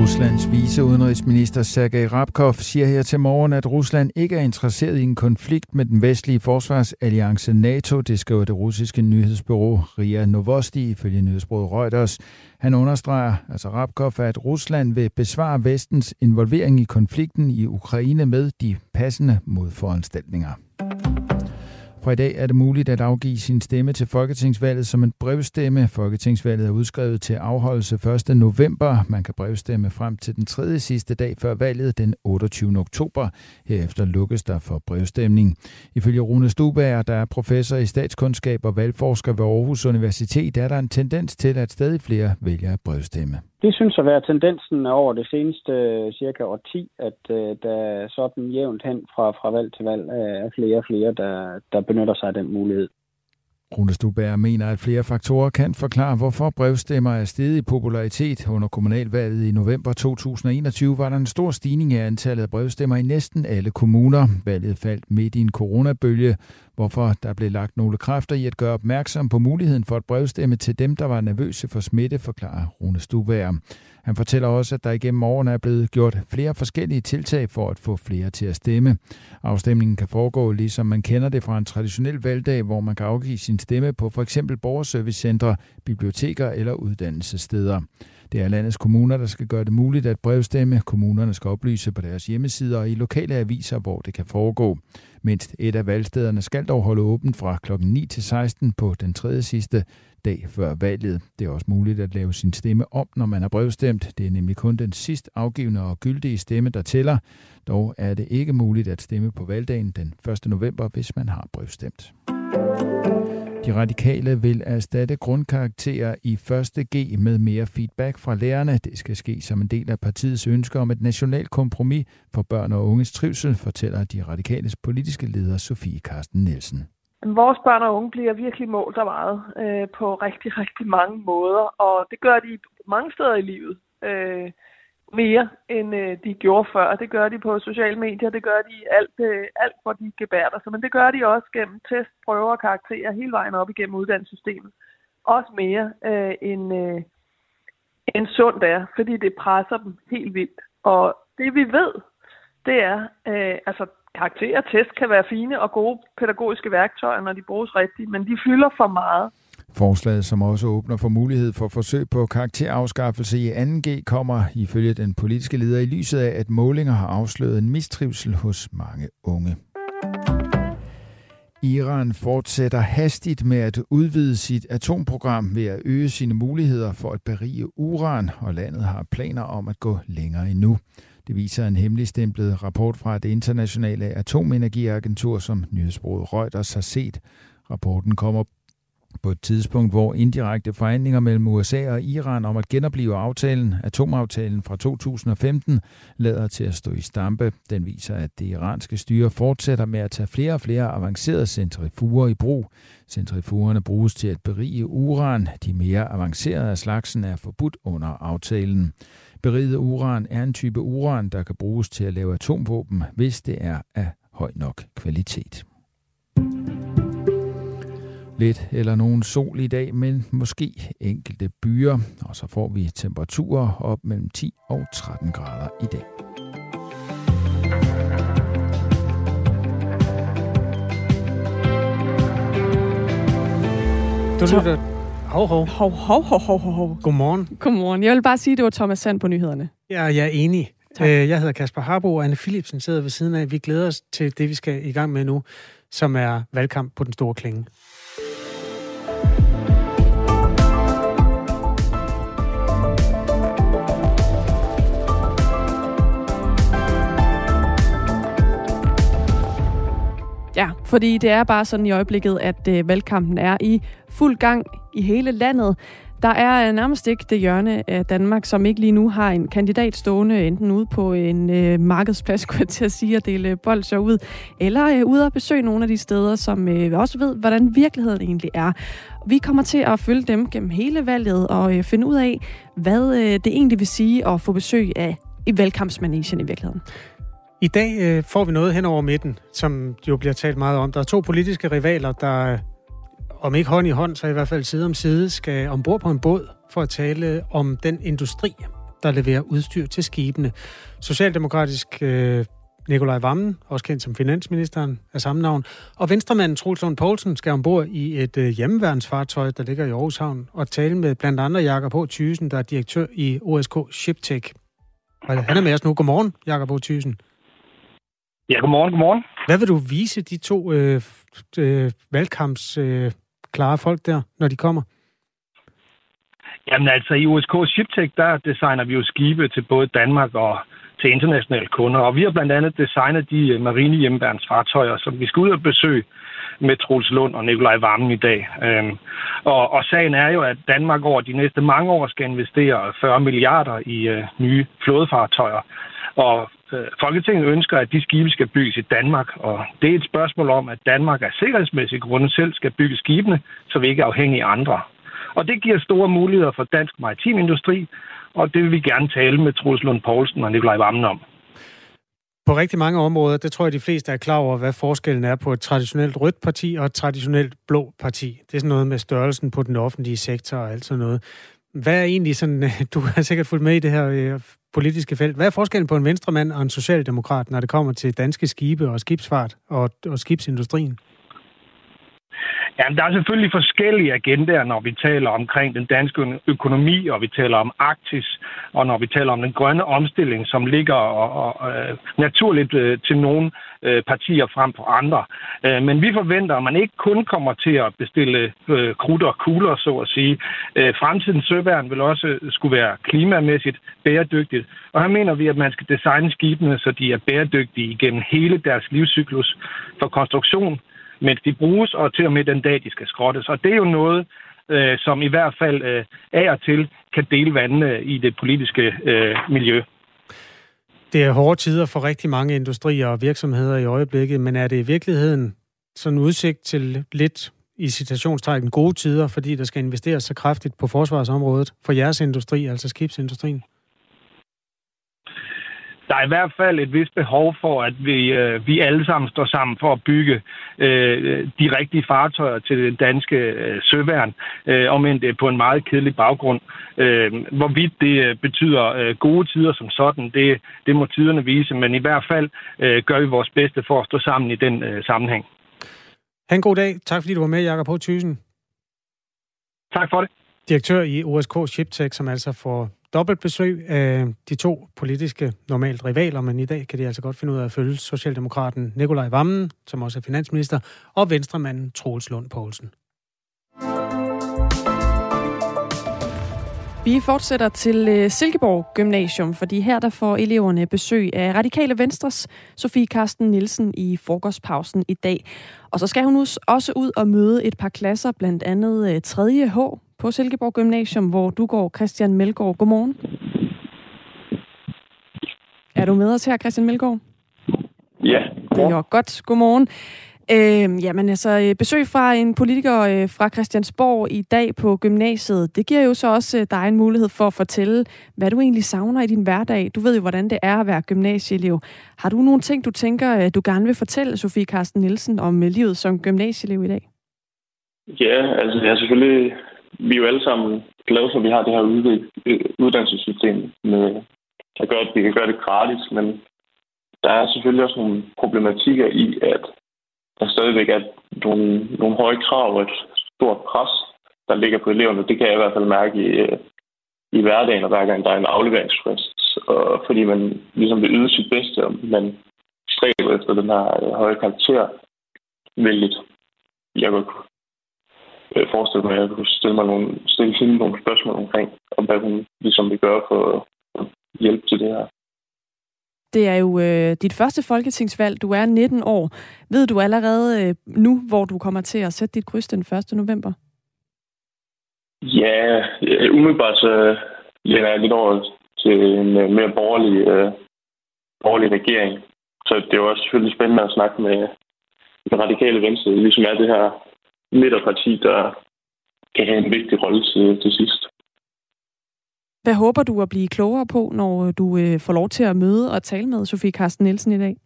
Ruslands viceudenrigsminister Sergej Rabkov siger her til morgen, at Rusland ikke er interesseret i en konflikt med den vestlige forsvarsalliance NATO, det skriver det russiske nyhedsbureau RIA Novosti ifølge nyhedsbureauet Reuters. Han understreger, altså Rabkov, at Rusland vil besvare vestens involvering i konflikten i Ukraine med de passende modforanstaltninger. Fra i dag er det muligt at afgive sin stemme til Folketingsvalget som en brevstemme. Folketingsvalget er udskrevet til afholdelse 1. november. Man kan brevstemme frem til den tredje sidste dag før valget, den 28. oktober. Herefter lukkes der for brevstemning. Ifølge Rune Stubager, der er professor i statskundskab og valgforsker ved Aarhus Universitet, er der en tendens til, at stadig flere vælger at brevstemme. Det synes at være tendensen over det seneste øh, cirka cirka 10, at øh, der sådan jævnt hen fra, fra valg til valg øh, er flere og flere, der, der benytter sig af den mulighed. Rune Stuberg mener, at flere faktorer kan forklare, hvorfor brevstemmer er steget i popularitet. Under kommunalvalget i november 2021 var der en stor stigning af antallet af brevstemmer i næsten alle kommuner. Valget faldt midt i en coronabølge, hvorfor der blev lagt nogle kræfter i at gøre opmærksom på muligheden for at brevstemme til dem, der var nervøse for smitte, forklarer Rune Stuberg. Han fortæller også, at der igennem årene er blevet gjort flere forskellige tiltag for at få flere til at stemme. Afstemningen kan foregå, ligesom man kender det fra en traditionel valgdag, hvor man kan afgive sin stemme på f.eks. borgerservicecentre, biblioteker eller uddannelsessteder. Det er landets kommuner, der skal gøre det muligt at brevstemme. Kommunerne skal oplyse på deres hjemmesider og i lokale aviser, hvor det kan foregå. Mindst et af valgstederne skal dog holde åbent fra kl. 9 til 16 på den tredje sidste dag før valget. Det er også muligt at lave sin stemme om, når man har brevstemt. Det er nemlig kun den sidst afgivende og gyldige stemme, der tæller. Dog er det ikke muligt at stemme på valgdagen den 1. november, hvis man har brevstemt. De radikale vil erstatte grundkarakterer i 1. G med mere feedback fra lærerne. Det skal ske som en del af partiets ønske om et nationalt kompromis for børn og unges trivsel, fortæller de radikales politiske leder Sofie Karsten Nielsen. Vores børn og unge bliver virkelig målt og meget øh, på rigtig, rigtig mange måder, og det gør de mange steder i livet. Øh, mere, end øh, de gjorde før. Det gør de på sociale medier, det gør de alt, øh, alt hvor de gebærder sig. Men det gør de også gennem test, prøver og karakterer hele vejen op igennem uddannelsessystemet. Også mere øh, end, øh, end sundt er, fordi det presser dem helt vildt. Og det vi ved, det er, øh, altså karakterer og test kan være fine og gode pædagogiske værktøjer, når de bruges rigtigt, men de fylder for meget. Forslaget, som også åbner for mulighed for forsøg på karakterafskaffelse i 2G, kommer ifølge den politiske leder i lyset af, at målinger har afsløret en mistrivsel hos mange unge. Iran fortsætter hastigt med at udvide sit atomprogram ved at øge sine muligheder for at berige uran, og landet har planer om at gå længere endnu. Det viser en hemmeligstemplet rapport fra det internationale atomenergiagentur, som nyhedsbruget Reuters har set. Rapporten kommer på et tidspunkt, hvor indirekte forhandlinger mellem USA og Iran om at genopleve aftalen, atomaftalen fra 2015, lader til at stå i stampe. Den viser, at det iranske styre fortsætter med at tage flere og flere avancerede centrifuger i brug. Centrifugerne bruges til at berige uran. De mere avancerede af slagsen er forbudt under aftalen. Beriget uran er en type uran, der kan bruges til at lave atomvåben, hvis det er af høj nok kvalitet. Lidt eller nogen sol i dag, men måske enkelte byer, og så får vi temperaturer op mellem 10 og 13 grader i dag. Du lytter... Hov, hov. Hov, hov, hov, hov, hov. Godmorgen. Godmorgen. Jeg vil bare sige, at det var Thomas Sand på nyhederne. Ja, jeg er enig. Tak. Øh, jeg hedder Kasper Harbo, og Anne Philipsen sidder ved siden af. Vi glæder os til det, vi skal i gang med nu, som er valgkamp på den store klinge. Fordi det er bare sådan i øjeblikket, at øh, valgkampen er i fuld gang i hele landet. Der er øh, nærmest ikke det hjørne af Danmark, som ikke lige nu har en kandidat stående enten ude på en øh, markedsplads, kunne jeg til at sige, at dele bolcher ud, eller øh, ude at besøge nogle af de steder, som øh, også ved, hvordan virkeligheden egentlig er. Vi kommer til at følge dem gennem hele valget og øh, finde ud af, hvad øh, det egentlig vil sige at få besøg af i valgkampsmanagen i virkeligheden. I dag øh, får vi noget hen over midten, som jo bliver talt meget om. Der er to politiske rivaler, der øh, om ikke hånd i hånd, så i hvert fald side om side, skal ombord på en båd for at tale øh, om den industri, der leverer udstyr til skibene. Socialdemokratisk øh, Nikolaj Vammen, også kendt som finansministeren af samme navn, og venstremanden Troels Lund Poulsen skal ombord i et øh, hjemmeværnsfartøj, der ligger i Aarhus Havn, og tale med blandt andre Jakob H. Thysen, der er direktør i OSK Shiptech. Han er med os nu. Godmorgen, Jakob H. Thysen. Ja, godmorgen, godmorgen. Hvad vil du vise de to øh, øh, valgkamps øh, klare folk der, når de kommer? Jamen altså, i OSK Shiptech, der designer vi jo skibe til både Danmark og til internationale kunder. Og vi har blandt andet designet de øh, marine hjemmeværnsfartøjer, som vi skal ud og besøge med Troels Lund og Nikolaj Vammen i dag. Øhm, og, og sagen er jo, at Danmark over de næste mange år skal investere 40 milliarder i øh, nye flådefartøjer. Og Øh, Folketinget ønsker, at de skibe skal bygges i Danmark, og det er et spørgsmål om, at Danmark af sikkerhedsmæssige grunde selv skal bygge skibene, så vi ikke er afhængige af andre. Og det giver store muligheder for dansk maritim industri, og det vil vi gerne tale med Troels Lund Poulsen og Nikolaj Vammen om. På rigtig mange områder, det tror jeg, de fleste er klar over, hvad forskellen er på et traditionelt rødt parti og et traditionelt blå parti. Det er sådan noget med størrelsen på den offentlige sektor og alt sådan noget. Hvad er egentlig sådan, du har sikkert fulgt med i det her øh, politiske felt. Hvad er forskellen på en venstremand og en socialdemokrat, når det kommer til danske skibe og skibsfart og, og skibsindustrien? Ja, der er selvfølgelig forskellige agendaer, når vi taler omkring den danske økonomi, og vi taler om Arktis, og når vi taler om den grønne omstilling, som ligger og, og, øh, naturligt øh, til nogle øh, partier frem for andre. Øh, men vi forventer, at man ikke kun kommer til at bestille øh, krudt og kugler, så at sige. Øh, fremtidens søværn vil også skulle være klimamæssigt bæredygtigt, og her mener vi, at man skal designe skibene, så de er bæredygtige igennem hele deres livscyklus for konstruktion, mens de bruges, og til og med den dag, de skal skrottes. Og det er jo noget, øh, som i hvert fald øh, af og til kan dele vandene øh, i det politiske øh, miljø. Det er hårde tider for rigtig mange industrier og virksomheder i øjeblikket, men er det i virkeligheden sådan udsigt til lidt i citationstegn gode tider, fordi der skal investeres så kraftigt på forsvarsområdet for jeres industri, altså skibsindustrien? Der er i hvert fald et vist behov for, at vi, øh, vi alle sammen står sammen for at bygge øh, de rigtige fartøjer til det danske øh, søværn, øh, om end det er på en meget kedelig baggrund. Øh, hvorvidt det øh, betyder øh, gode tider som sådan, det, det må tiderne vise, men i hvert fald øh, gør vi vores bedste for at stå sammen i den øh, sammenhæng. Ha' en god dag. Tak fordi du var med, Jakob H. Thysen. Tak for det. Direktør i OSK Shiptech, som altså får dobbelt besøg af de to politiske normalt rivaler, men i dag kan de altså godt finde ud af at følge Socialdemokraten Nikolaj Vammen, som også er finansminister, og venstremanden Troels Lund Poulsen. Vi fortsætter til øh, Silkeborg Gymnasium, fordi her der får eleverne besøg af Radikale Venstres Sofie Karsten Nielsen i frokostpausen i dag. Og så skal hun også ud og møde et par klasser, blandt andet øh, 3. H på Silkeborg Gymnasium, hvor du går, Christian Melgaard. Godmorgen. Er du med os her, Christian Melgaard? Ja. Det er godt. Godmorgen. Øh, jamen altså, besøg fra en politiker øh, fra Christiansborg i dag på gymnasiet, det giver jo så også øh, dig en mulighed for at fortælle, hvad du egentlig savner i din hverdag. Du ved jo, hvordan det er at være gymnasieelev. Har du nogle ting, du tænker, øh, du gerne vil fortælle Sofie Carsten Nielsen om livet som gymnasieelev i dag? Ja, altså jeg er selvfølgelig vi er jo alle sammen glade for, at vi har det her øh, uddannelsessystem, med, der gør, at vi kan gøre det gratis, men der er selvfølgelig også nogle problematikker i, at der stadigvæk er nogle, nogle høje krav og et stort pres, der ligger på eleverne. Det kan jeg i hvert fald mærke i, øh, i hverdagen, og hver gang der er en afleveringsfrist. Og fordi man ligesom vil yde sit bedste, og man stræber efter den her øh, høje karakter, vældigt. Jeg godt øh, forestille mig, at jeg kunne stille mig nogle, stille hende nogle spørgsmål omkring, om hvad hun ligesom vil gøre for at hjælpe til det her. Det er jo øh, dit første folketingsvalg. Du er 19 år. Ved du allerede øh, nu, hvor du kommer til at sætte dit kryds den 1. november? Ja, øh, umiddelbart så lænder jeg lidt over til en øh, mere borgerlig, øh, borgerlig regering. Så det er jo også selvfølgelig spændende at snakke med, med radikale venstre, ligesom er det her midterparti, der kan have en vigtig rolle til, til sidst. Hvad håber du at blive klogere på, når du øh, får lov til at møde og tale med Sofie Carsten Nielsen i dag?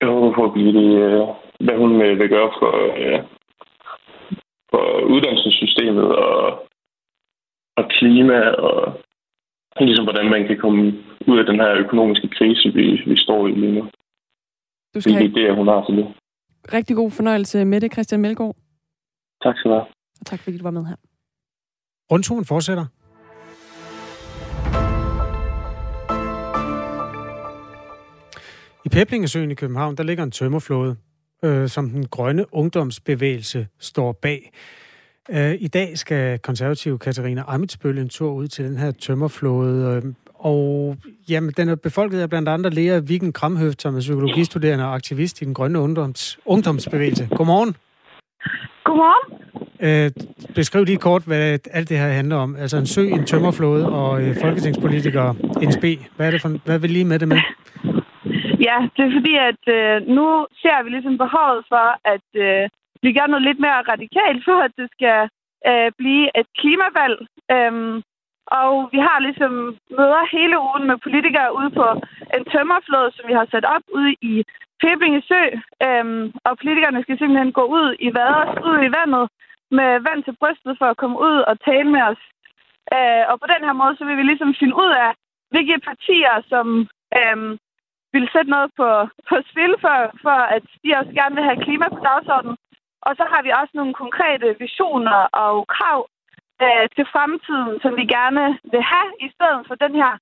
Jeg håber at blive det, øh, hvad hun øh, vil gøre for, øh, for uddannelsessystemet og, og klima og ligesom hvordan man kan komme ud af den her økonomiske krise, vi, vi står i lige nu. Du skal det er det, hun har til det. Rigtig god fornøjelse med det, Christian Melgaard. Tak skal du have. Og tak fordi du var med her. Rundturen fortsætter. I Peblingesøen i København, der ligger en tømmerflåde, øh, som den grønne ungdomsbevægelse står bag. Øh, I dag skal konservative Katarina Amitsbøl en tur ud til den her tømmerflåde, øh, og jamen, den er befolket af blandt andet Lea Vigen Kramhøft, som er psykologistuderende og aktivist i den grønne ungdoms, ungdomsbevægelse. Godmorgen. Godmorgen. Øh, beskriv lige kort, hvad alt det her handler om. Altså en sø, en tømmerflåde og øh, folketingspolitikere, en spe. Hvad, er det for, hvad vil lige med det med? Ja, det er fordi, at øh, nu ser vi ligesom behovet for, at øh, vi gør noget lidt mere radikalt for, at det skal øh, blive et klimavalg. Øhm, og vi har ligesom møder hele ugen med politikere ude på en tømmerflod, som vi har sat op ude i Peblinge Sø. Øhm, og politikerne skal simpelthen gå ud i vaders, ud i vandet med vand til brystet for at komme ud og tale med os. Øh, og på den her måde, så vil vi ligesom finde ud af, hvilke partier, som øhm, vil sætte noget på, på spil for, for, at de også gerne vil have klima på dagsordenen. Og så har vi også nogle konkrete visioner og krav øh, til fremtiden, som vi gerne vil have, i stedet for den her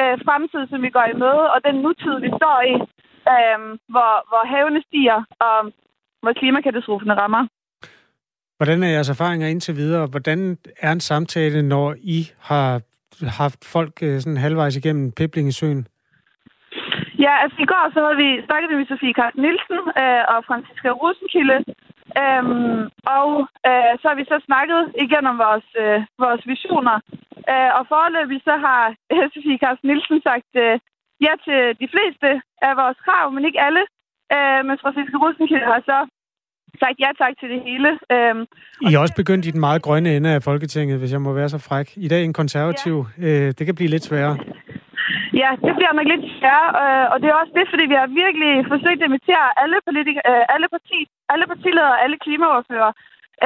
øh, fremtid, som vi går i møde, og den nutid, vi står i, øh, hvor, hvor havene stiger, og hvor klimakatastroferne rammer. Hvordan er jeres erfaringer indtil videre? Hvordan er en samtale, når I har haft folk øh, sådan halvvejs igennem Peblingesøen? Ja, altså i går så havde vi snakket med Sofie Carsten Nielsen øh, og Franziska Rosenkilde, øhm, og øh, så har vi så snakket igen om vores, øh, vores visioner. Øh, og foreløbig så har øh, Sofie Carsten Nielsen sagt øh, ja til de fleste af vores krav, men ikke alle. Øh, men Franziska Rosenkilde har så sagt ja tak til det hele. Øhm, I er også begyndt i den meget grønne ende af Folketinget, hvis jeg må være så fræk. I dag en konservativ. Ja. Øh, det kan blive lidt sværere. Ja, det bliver nok lidt sværere, øh, og det er også det, fordi vi har virkelig forsøgt at invitere alle, politik- øh, alle, parti, alle partiledere og alle klimaordfører.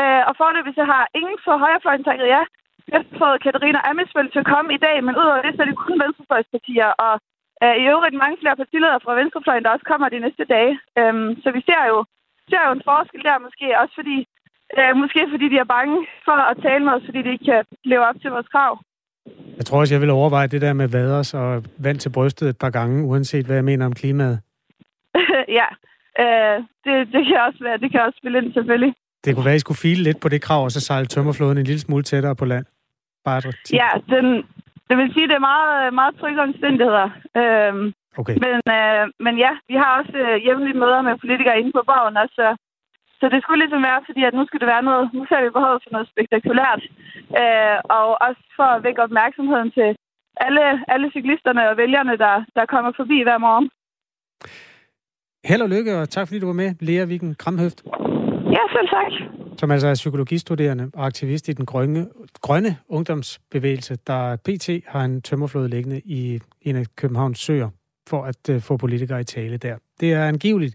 Øh, og forløbig så har ingen for højrefløjen takket ja. Vi har fået Katarina Amesvøl til at komme i dag, men udover det, så er det kun venstrefløjspartier, og øh, i øvrigt mange flere partiledere fra venstrefløjen, der også kommer de næste dage. Øh, så vi ser jo, ser jo en forskel der måske, også fordi, øh, måske fordi de er bange for at tale med os, fordi de ikke kan leve op til vores krav. Jeg tror også, jeg vil overveje det der med vaders og vand til brystet et par gange, uanset hvad jeg mener om klimaet. ja, øh, det, det, kan også være. Det kan også spille ind, selvfølgelig. Det kunne være, at I skulle file lidt på det krav, og så sejle tømmerflåden en lille smule tættere på land. Bare ja, den, det vil sige, det er meget, meget trygge omstændigheder. Øhm, okay. men, øh, men ja, vi har også øh, jævnlige møder med politikere inde på borgen, også, så det skulle ligesom være, fordi at nu skal det være noget, nu ser vi behovet for noget spektakulært. Øh, og også for at vække opmærksomheden til alle, alle cyklisterne og vælgerne, der, der kommer forbi hver morgen. Held og lykke, og tak fordi du var med, Lea Viken Kramhøft. Ja, selv tak. Som altså er psykologistuderende og aktivist i den grønne, grønne ungdomsbevægelse, der PT har en tømmerflåde liggende i en af Københavns søer for at uh, få politikere i tale der. Det er angiveligt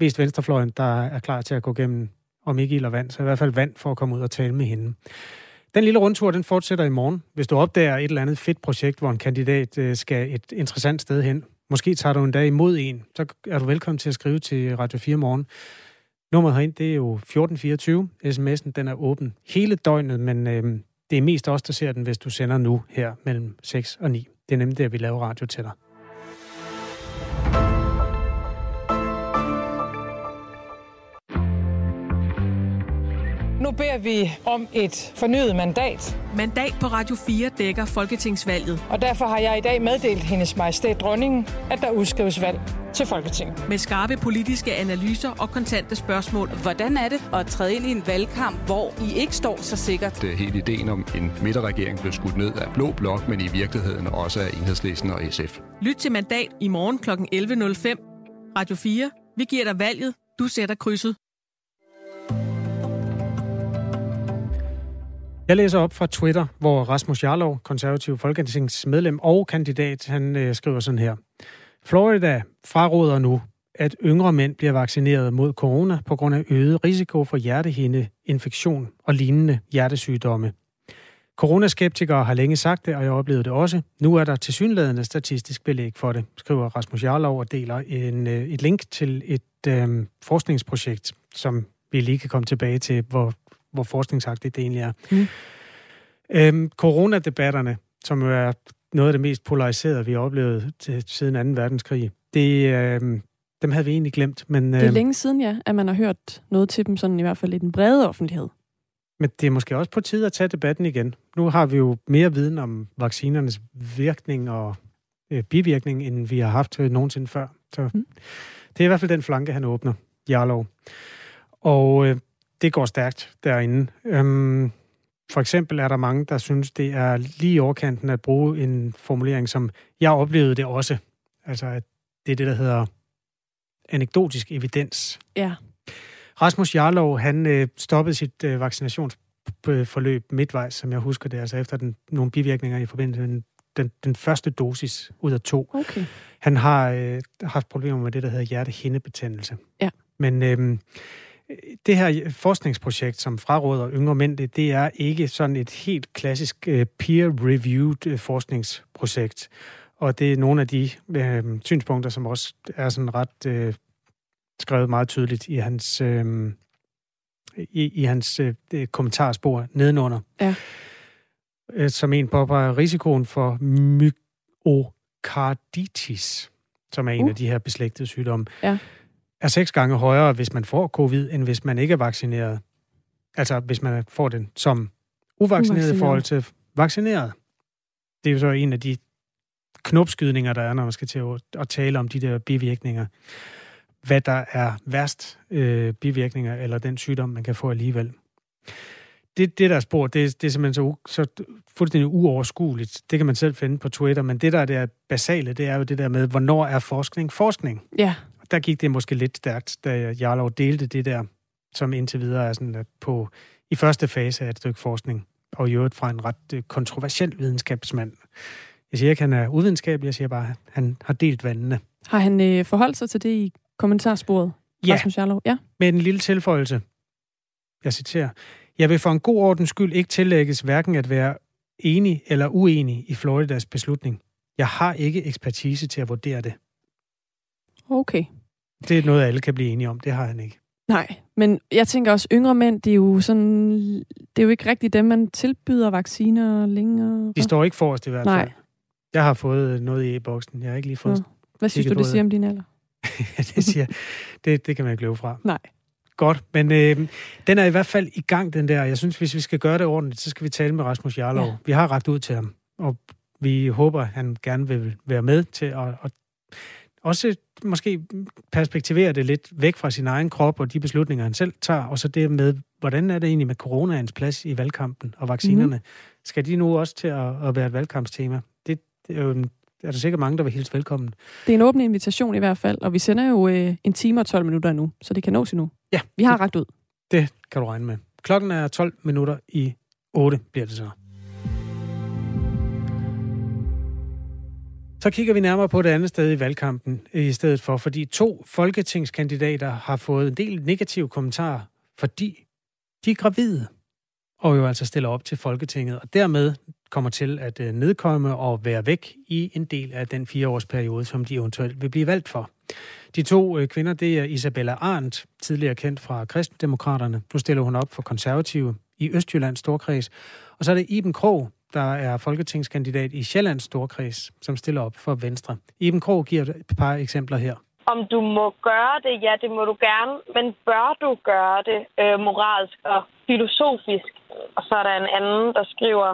mest venstrefløjen, der er klar til at gå gennem, om ikke ild og vand, så i hvert fald vand for at komme ud og tale med hende. Den lille rundtur, den fortsætter i morgen. Hvis du opdager et eller andet fedt projekt, hvor en kandidat øh, skal et interessant sted hen, måske tager du en dag imod en, så er du velkommen til at skrive til Radio 4 morgen. Nummeret herind, det er jo 1424. SMS'en, den er åben hele døgnet, men øh, det er mest os, der ser den, hvis du sender nu her mellem 6 og 9. Det er nemlig der, vi laver radio til dig. Nu beder vi om et fornyet mandat. Mandat på Radio 4 dækker Folketingsvalget. Og derfor har jeg i dag meddelt hendes majestæt dronningen, at der udskrives valg til Folketinget. Med skarpe politiske analyser og kontante spørgsmål. Hvordan er det at træde ind i en valgkamp, hvor I ikke står så sikkert? Det er hele ideen om en midterregering blev skudt ned af Blå Blok, men i virkeligheden også af Enhedslisten og SF. Lyt til mandat i morgen kl. 11.05. Radio 4. Vi giver dig valget. Du sætter krydset. Jeg læser op fra Twitter, hvor Rasmus Jarlov, konservativ folketingsmedlem og kandidat, han øh, skriver sådan her. Florida fraråder nu, at yngre mænd bliver vaccineret mod corona på grund af øget risiko for hjertehindeinfektion og lignende hjertesygdomme. Coronaskeptikere har længe sagt det, og jeg oplevede det også. Nu er der tilsyneladende statistisk belæg for det, skriver Rasmus Jarlov og deler en, øh, et link til et øh, forskningsprojekt, som vi lige kan komme tilbage til, hvor, hvor forskningsagtigt det egentlig er. Mm. Øhm, coronadebatterne, som er noget af det mest polariserede, vi har oplevet til, siden 2. verdenskrig, det, øh, dem havde vi egentlig glemt. Men, øh, det er længe siden, ja, at man har hørt noget til dem, sådan i hvert fald i den brede offentlighed. Men det er måske også på tide at tage debatten igen. Nu har vi jo mere viden om vaccinernes virkning og øh, bivirkning, end vi har haft øh, nogensinde før. Så mm. det er i hvert fald den flanke, han åbner, Jarlov. Og øh, det går stærkt derinde. Øhm, for eksempel er der mange, der synes, det er lige i overkanten at bruge en formulering, som jeg oplevede det også. Altså, at det er det, der hedder anekdotisk evidens. Ja. Rasmus Jarlov, han øh, stoppede sit øh, vaccinationsforløb midtvejs, som jeg husker det, altså efter den, nogle bivirkninger i forbindelse med den, den, den første dosis ud af to. Okay. Han har øh, haft problemer med det, der hedder hjertehindebetændelse. Ja. Men øh, det her forskningsprojekt, som fraråder yngre mænd, det, det er ikke sådan et helt klassisk øh, peer-reviewed øh, forskningsprojekt. Og det er nogle af de øh, synspunkter, som også er sådan ret øh, skrevet meget tydeligt i hans, øh, i, i hans øh, kommentarspor nedenunder. Ja. Øh, som en påpeger risikoen for myokarditis, som er en uh. af de her beslægtede sygdomme. Ja er seks gange højere, hvis man får covid, end hvis man ikke er vaccineret. Altså, hvis man får den som uvaccineret i forhold til vaccineret. Det er jo så en af de knopskydninger, der er, når man skal til at, tale om de der bivirkninger. Hvad der er værst øh, bivirkninger, eller den sygdom, man kan få alligevel. Det, det der er spurgt, det, det er simpelthen så, så fuldstændig uoverskueligt. Det kan man selv finde på Twitter, men det der er det basale, det er jo det der med, hvornår er forskning forskning? Ja der gik det måske lidt stærkt, da Jarlov delte det der, som indtil videre er sådan, på, i første fase af et stykke forskning, og i øvrigt fra en ret øh, kontroversiel videnskabsmand. Jeg siger ikke, at han er uvidenskabelig, jeg siger bare, at han har delt vandene. Har han øh, forholdt sig til det i kommentarsporet? Ja, Rasmus Jarlov? ja, med en lille tilføjelse. Jeg citerer. Jeg vil for en god ordens skyld ikke tillægges hverken at være enig eller uenig i Floridas beslutning. Jeg har ikke ekspertise til at vurdere det. Okay. Det er noget, alle kan blive enige om. Det har han ikke. Nej, men jeg tænker også, yngre mænd, det er jo sådan, det er jo ikke rigtigt dem, man tilbyder vacciner længere. De står ikke forrest i hvert fald. Nej. Jeg har fået noget i e-boksen. Jeg har ikke lige fået... Ja. Hvad synes du, det siger om din alder? det, siger, det, det kan man ikke løbe fra. Nej. Godt, men øh, den er i hvert fald i gang, den der. Jeg synes, hvis vi skal gøre det ordentligt, så skal vi tale med Rasmus Jarlov. Ja. Vi har ret ud til ham, og vi håber, han gerne vil være med til at, at også måske perspektivere det lidt væk fra sin egen krop og de beslutninger, han selv tager, og så det med, hvordan er det egentlig med coronaens plads i valgkampen og vaccinerne? Mm. Skal de nu også til at, at være et valgkampstema? Det, det er jo en, er der sikkert mange, der vil hilse velkommen. Det er en åben invitation i hvert fald, og vi sender jo øh, en time og 12 minutter nu, så det kan nås endnu. Ja. Vi har ret ud. Det kan du regne med. Klokken er 12 minutter i 8, bliver det så. Så kigger vi nærmere på det andet sted i valgkampen i stedet for, fordi to folketingskandidater har fået en del negative kommentarer, fordi de er gravide og jo altså stiller op til Folketinget, og dermed kommer til at øh, nedkomme og være væk i en del af den fireårsperiode, som de eventuelt vil blive valgt for. De to øh, kvinder, det er Isabella Arndt, tidligere kendt fra Kristendemokraterne. Nu stiller hun op for konservative i Østjyllands Storkreds. Og så er det Iben Krog, der er folketingskandidat i Sjællands Storkreds, som stiller op for Venstre. Iben Krog giver et par eksempler her. Om du må gøre det, ja, det må du gerne, men bør du gøre det øh, moralsk og filosofisk? Og så er der en anden, der skriver,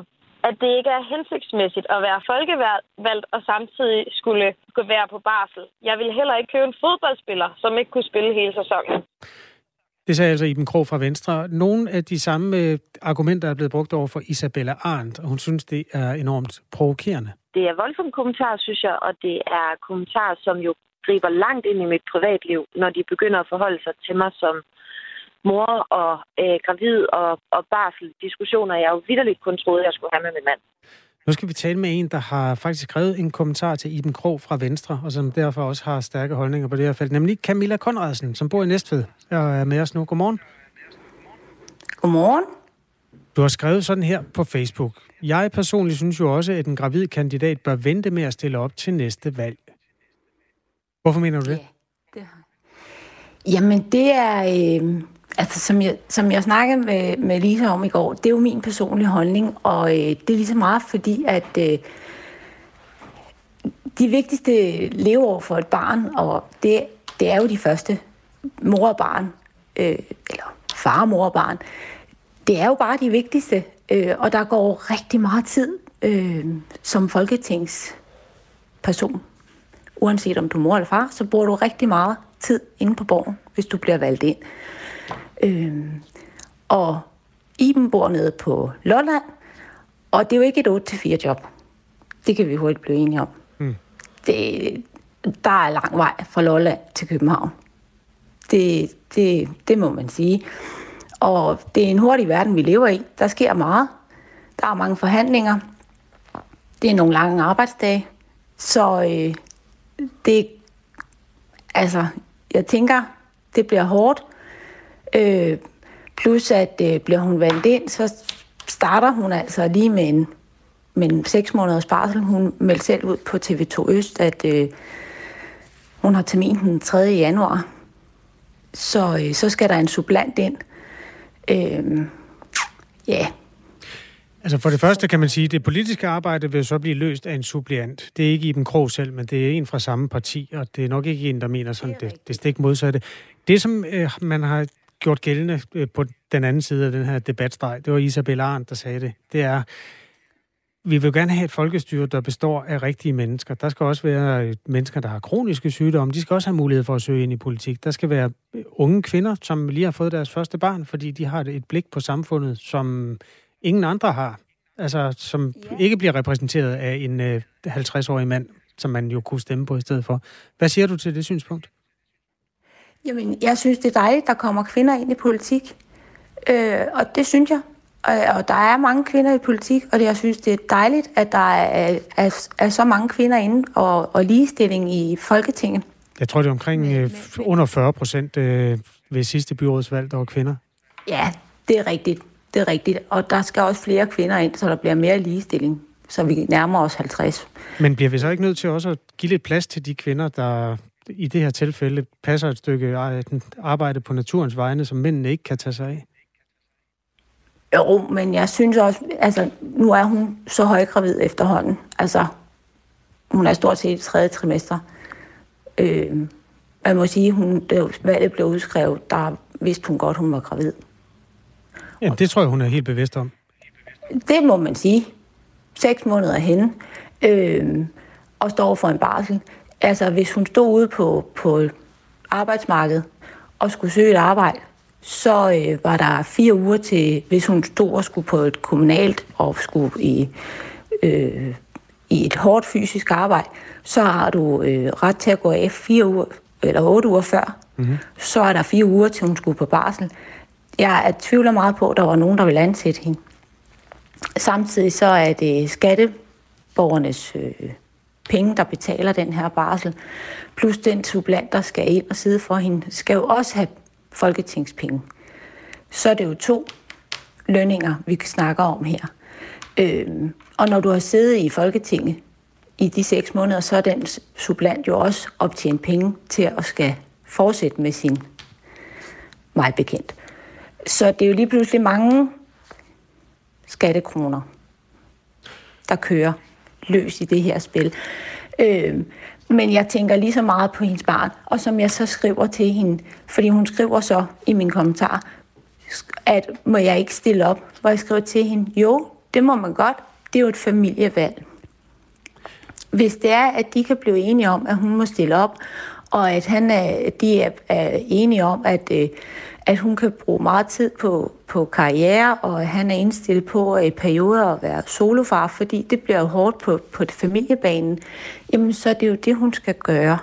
at det ikke er hensigtsmæssigt at være folkevalgt og samtidig skulle være på barsel. Jeg vil heller ikke købe en fodboldspiller, som ikke kunne spille hele sæsonen. Det sagde altså Iben Krog fra Venstre. Nogle af de samme øh, argumenter er blevet brugt over for Isabella Arndt, og hun synes, det er enormt provokerende. Det er voldsomme kommentarer, synes jeg, og det er kommentarer, som jo griber langt ind i mit privatliv, når de begynder at forholde sig til mig som mor og øh, gravid og, og barsel. Diskussioner, jeg jo vidderligt kun troede, jeg skulle have med min mand. Nu skal vi tale med en, der har faktisk skrevet en kommentar til Iben Krog fra Venstre, og som derfor også har stærke holdninger på det her felt, nemlig Camilla Konradsen, som bor i Næstved, og er med os nu. Godmorgen. Godmorgen. Du har skrevet sådan her på Facebook. Jeg personligt synes jo også, at en gravid kandidat bør vente med at stille op til næste valg. Hvorfor mener du det? Ja, det har Jamen, det er... Øh, altså, som jeg, som jeg snakkede med, med Lisa om i går, det er jo min personlige holdning, og øh, det er lige så meget fordi, at øh, de vigtigste leveår for et barn, og det, det er jo de første mor og barn, øh, eller far, mor og barn, det er jo bare de vigtigste, øh, og der går rigtig meget tid øh, som folketingsperson. Uanset om du er mor eller far, så bruger du rigtig meget tid inde på borgen, hvis du bliver valgt ind. Øh, og Iben bor nede på Lolland, og det er jo ikke et 8-4 job. Det kan vi hurtigt blive enige om. Mm. Det, der er lang vej fra Lolland til København. Det, det, det må man sige. Og det er en hurtig verden, vi lever i. Der sker meget. Der er mange forhandlinger. Det er nogle lange arbejdsdage. Så øh, det, altså, jeg tænker, det bliver hårdt. Øh, plus at øh, bliver hun valgt ind, så starter hun altså lige med en, med en seks måneders barsel. Hun meldte selv ud på TV2 Øst, at øh, hun har termin den 3. januar. Så, øh, så skal der en sublant ind. Øh, ja. Altså for det første kan man sige, at det politiske arbejde vil så blive løst af en suppliant. Det er ikke Iben Krog selv, men det er en fra samme parti, og det er nok ikke en, der mener sådan det, det, det stik modsatte. Det, som øh, man har gjort gældende øh, på den anden side af den her debatstreg, det var Isabel Arndt, der sagde det, det er, vi vil gerne have et folkestyre, der består af rigtige mennesker. Der skal også være mennesker, der har kroniske sygdomme. De skal også have mulighed for at søge ind i politik. Der skal være unge kvinder, som lige har fået deres første barn, fordi de har et blik på samfundet, som ingen andre har. Altså, som ja. ikke bliver repræsenteret af en øh, 50-årig mand, som man jo kunne stemme på i stedet for. Hvad siger du til det synspunkt? Jamen, jeg synes, det er dejligt, der kommer kvinder ind i politik. Øh, og det synes jeg. Og, og der er mange kvinder i politik, og det, jeg synes, det er dejligt, at der er, er, er så mange kvinder inde og, og ligestilling i Folketinget. Jeg tror, det er omkring øh, under 40 procent øh, ved sidste byrådsvalg, der var kvinder. Ja, det er rigtigt. Det er rigtigt. Og der skal også flere kvinder ind, så der bliver mere ligestilling, så vi nærmer os 50. Men bliver vi så ikke nødt til også at give lidt plads til de kvinder, der i det her tilfælde passer et stykke arbejde på naturens vegne, som mændene ikke kan tage sig af? Jo, men jeg synes også, altså nu er hun så højgravid efterhånden. Altså, hun er stort set i tredje trimester. Øh, jeg må sige, hun, da valget blev udskrevet, der vidste hun godt, hun var gravid. Ja, det tror jeg, hun er helt bevidst om. Det må man sige. Seks måneder henne, øh, og står for en barsel. Altså, hvis hun stod ude på, på arbejdsmarkedet og skulle søge et arbejde, så øh, var der fire uger til, hvis hun stod og skulle på et kommunalt og skulle i, øh, i et hårdt fysisk arbejde, så har du øh, ret til at gå af fire uger, eller otte uger før. Mm-hmm. Så er der fire uger til, hun skulle på barsel. Jeg er tvivler meget på, at der var nogen, der ville ansætte hende. Samtidig så er det skatteborgernes øh, penge, der betaler den her barsel, plus den sublant, der skal ind og sidde for hende, skal jo også have folketingspenge. Så er det jo to lønninger, vi snakker om her. Øhm, og når du har siddet i Folketinget i de seks måneder, så er den sublant jo også optjent penge til at skal fortsætte med sin meget bekendt. Så det er jo lige pludselig mange skattekroner, der kører løs i det her spil. Øh, men jeg tænker lige så meget på hendes barn, og som jeg så skriver til hende, fordi hun skriver så i min kommentar, at må jeg ikke stille op, hvor jeg skriver til hende, jo, det må man godt, det er jo et familievalg. Hvis det er, at de kan blive enige om, at hun må stille op, og at han er, de er, er enige om, at, øh, at hun kan bruge meget tid på, på karriere, og at han er indstillet på øh, i perioder at være solofar, fordi det bliver jo hårdt på, på familiebanen, jamen så er det jo det, hun skal gøre.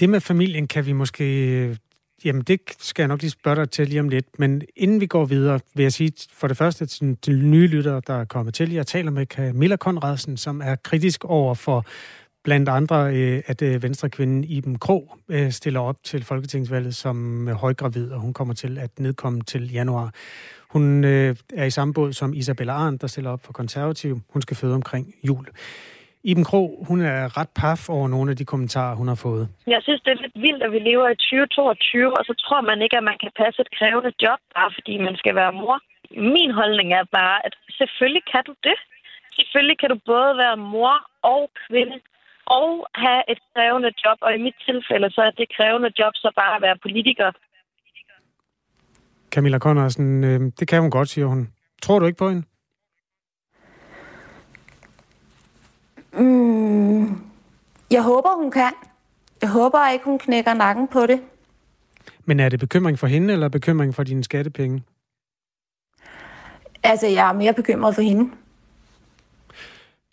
Det med familien kan vi måske... Øh, jamen, det skal jeg nok lige spørge dig til lige om lidt. Men inden vi går videre, vil jeg sige for det første til, til nye lyttere, der er kommet til. Jeg taler med Camilla Konradsen, som er kritisk over for Blandt andre, øh, at øh, venstrekvinden Iben Krog øh, stiller op til Folketingsvalget som øh, højgravid, og hun kommer til at nedkomme til januar. Hun øh, er i samme båd som Isabella Arndt, der stiller op for konservativ. Hun skal føde omkring jul. Iben Krog, hun er ret paf over nogle af de kommentarer, hun har fået. Jeg synes, det er lidt vildt, at vi lever i 2022, og så tror man ikke, at man kan passe et krævende job, bare fordi man skal være mor. Min holdning er bare, at selvfølgelig kan du det. Selvfølgelig kan du både være mor og kvinde og have et krævende job, og i mit tilfælde så er det krævende job så bare at være politiker. Camilla Conradsen, øh, det kan hun godt, siger hun. Tror du ikke på hende? Mm, jeg håber, hun kan. Jeg håber ikke, hun knækker nakken på det. Men er det bekymring for hende, eller bekymring for dine skattepenge? Altså, jeg er mere bekymret for hende.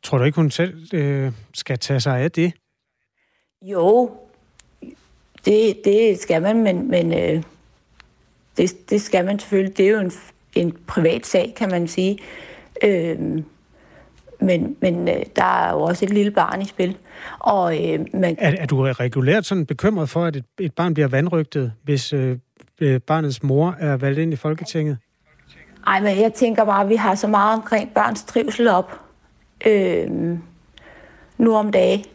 Tror du ikke, hun selv øh, skal tage sig af det? Jo, det, det skal man, men, men øh, det, det skal man selvfølgelig. Det er jo en, en privat sag, kan man sige. Øh, men, men øh, der er jo også et lille barn i spil. Og, øh, man... er, er du regulært sådan bekymret for, at et, et barn bliver vandrygtet, hvis øh, øh, barnets mor er valgt ind i Folketinget? Nej, men jeg tænker bare, at vi har så meget omkring børns trivsel op øh, nu om dagen.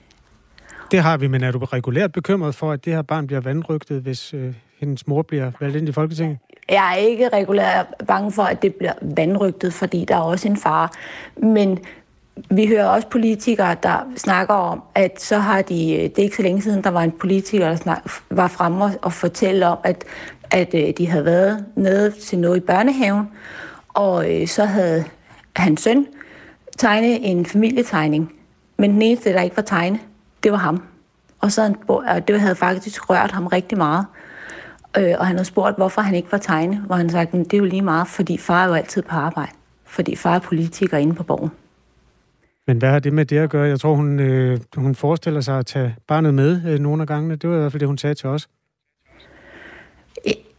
Det har vi, men er du regulært bekymret for, at det her barn bliver vandrygtet, hvis øh, hendes mor bliver valgt ind i Folketinget? Jeg er ikke regulært bange for, at det bliver vandrygtet, fordi der er også en far. Men vi hører også politikere, der snakker om, at så har de, det er ikke så længe siden, der var en politiker, der snak, var fremme og, og fortælle om, at, at øh, de havde været nede til noget i børnehaven, og øh, så havde hans søn tegnet en familietegning, men den eneste, der ikke var tegne, det var ham. Og, så, og det havde faktisk rørt ham rigtig meget. Øh, og han havde spurgt, hvorfor han ikke var tegne, hvor han sagde, det er jo lige meget, fordi far er jo altid på arbejde. Fordi far er politiker inde på borgen. Men hvad har det med det at gøre? Jeg tror, hun, øh, hun forestiller sig at tage barnet med øh, nogle af gangene. Det var i hvert fald det, hun sagde til os.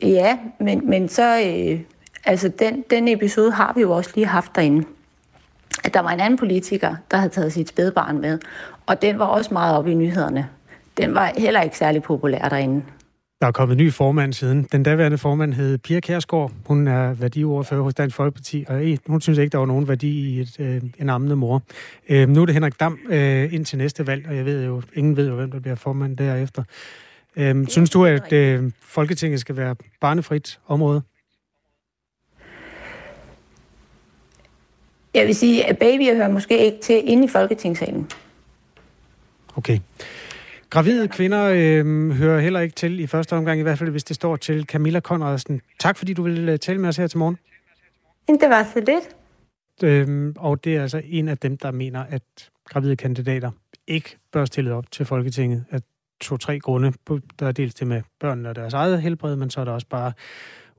Ja, men, men så... Øh, altså, den, den episode har vi jo også lige haft derinde. At der var en anden politiker, der havde taget sit spædbarn med. Og den var også meget oppe i nyhederne. Den var heller ikke særlig populær derinde. Der er kommet ny formand siden. Den daværende formand hed Pia Kærsgaard. Hun er værdiordfører hos Dansk Folkeparti, og hun synes ikke, der var nogen værdi i et, øh, en ammende mor. Øh, nu er det Henrik Dam øh, ind til næste valg, og jeg ved jo, ingen ved jo, hvem der bliver formand derefter. Øh, synes du, at øh, Folketinget skal være barnefrit område? Jeg vil sige, at babyer hører måske ikke til inde i Folketingssalen. Okay. Gravide kvinder øh, hører heller ikke til i første omgang, i hvert fald hvis det står til Camilla Conradsen. Tak fordi du ville øh, tale med os her til morgen. Det var så lidt. Øhm, og det er altså en af dem, der mener, at gravide kandidater ikke bør stille op til Folketinget af to-tre grunde. Der er dels det med børnene og deres eget helbred, men så er der også bare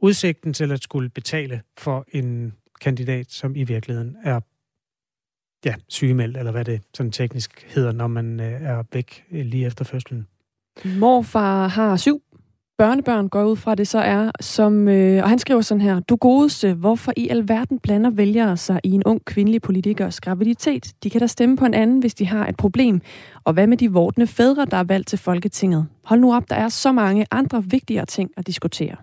udsigten til at skulle betale for en kandidat, som i virkeligheden er ja, sygemeldt, eller hvad det sådan teknisk hedder, når man øh, er væk øh, lige efter fødslen. Morfar har syv børnebørn, går ud fra det så er, som, øh, og han skriver sådan her, du godeste, hvorfor i alverden blander vælgere sig i en ung kvindelig politikers graviditet? De kan da stemme på en anden, hvis de har et problem. Og hvad med de vortende fædre, der er valgt til Folketinget? Hold nu op, der er så mange andre vigtigere ting at diskutere.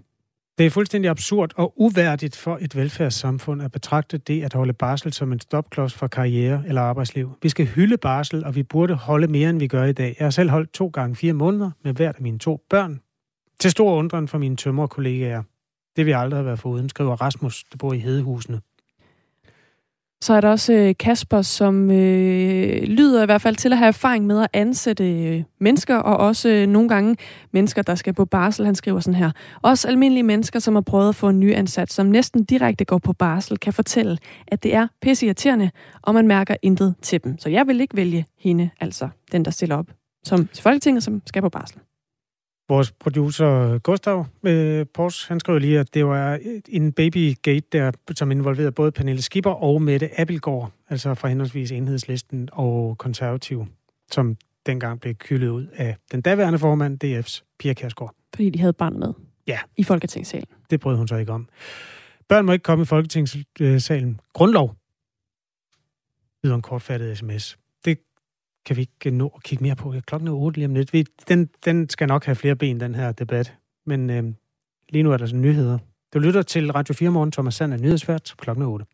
Det er fuldstændig absurd og uværdigt for et velfærdssamfund at betragte det at holde barsel som en stopklods for karriere eller arbejdsliv. Vi skal hylde barsel, og vi burde holde mere, end vi gør i dag. Jeg har selv holdt to gange fire måneder med hvert af mine to børn. Til stor undren for mine tømmerkollegaer. Det vil jeg aldrig have været foruden, skriver Rasmus, der bor i Hedehusene. Så er der også øh, Kasper, som øh, lyder i hvert fald til at have erfaring med at ansætte øh, mennesker, og også øh, nogle gange mennesker, der skal på barsel. Han skriver sådan her. Også almindelige mennesker, som har prøvet at få en ny ansat, som næsten direkte går på barsel, kan fortælle, at det er pisseirriterende, og man mærker intet til dem. Så jeg vil ikke vælge hende, altså den, der stiller op som til Folketinget, som skal på barsel. Vores producer Gustav øh, Pors, han skrev lige, at det var en babygate, der, som involverede både Pernille Skipper og Mette Abelgaard, altså fra henholdsvis enhedslisten og konservativ, som dengang blev kyldet ud af den daværende formand, DF's Pia Kærsgaard. Fordi de havde barn med ja. i Folketingssalen. Det brød hun så ikke om. Børn må ikke komme i Folketingssalen. Grundlov. Lyder en kortfattet sms. Kan vi ikke nå at kigge mere på. Klokken er 8 lige om lidt. Vi, den, den skal nok have flere ben, den her debat. Men øh, lige nu er der sådan nyheder. Du lytter til Radio 4 Morgen, Thomas Sand er nyhedsvært klokken 8.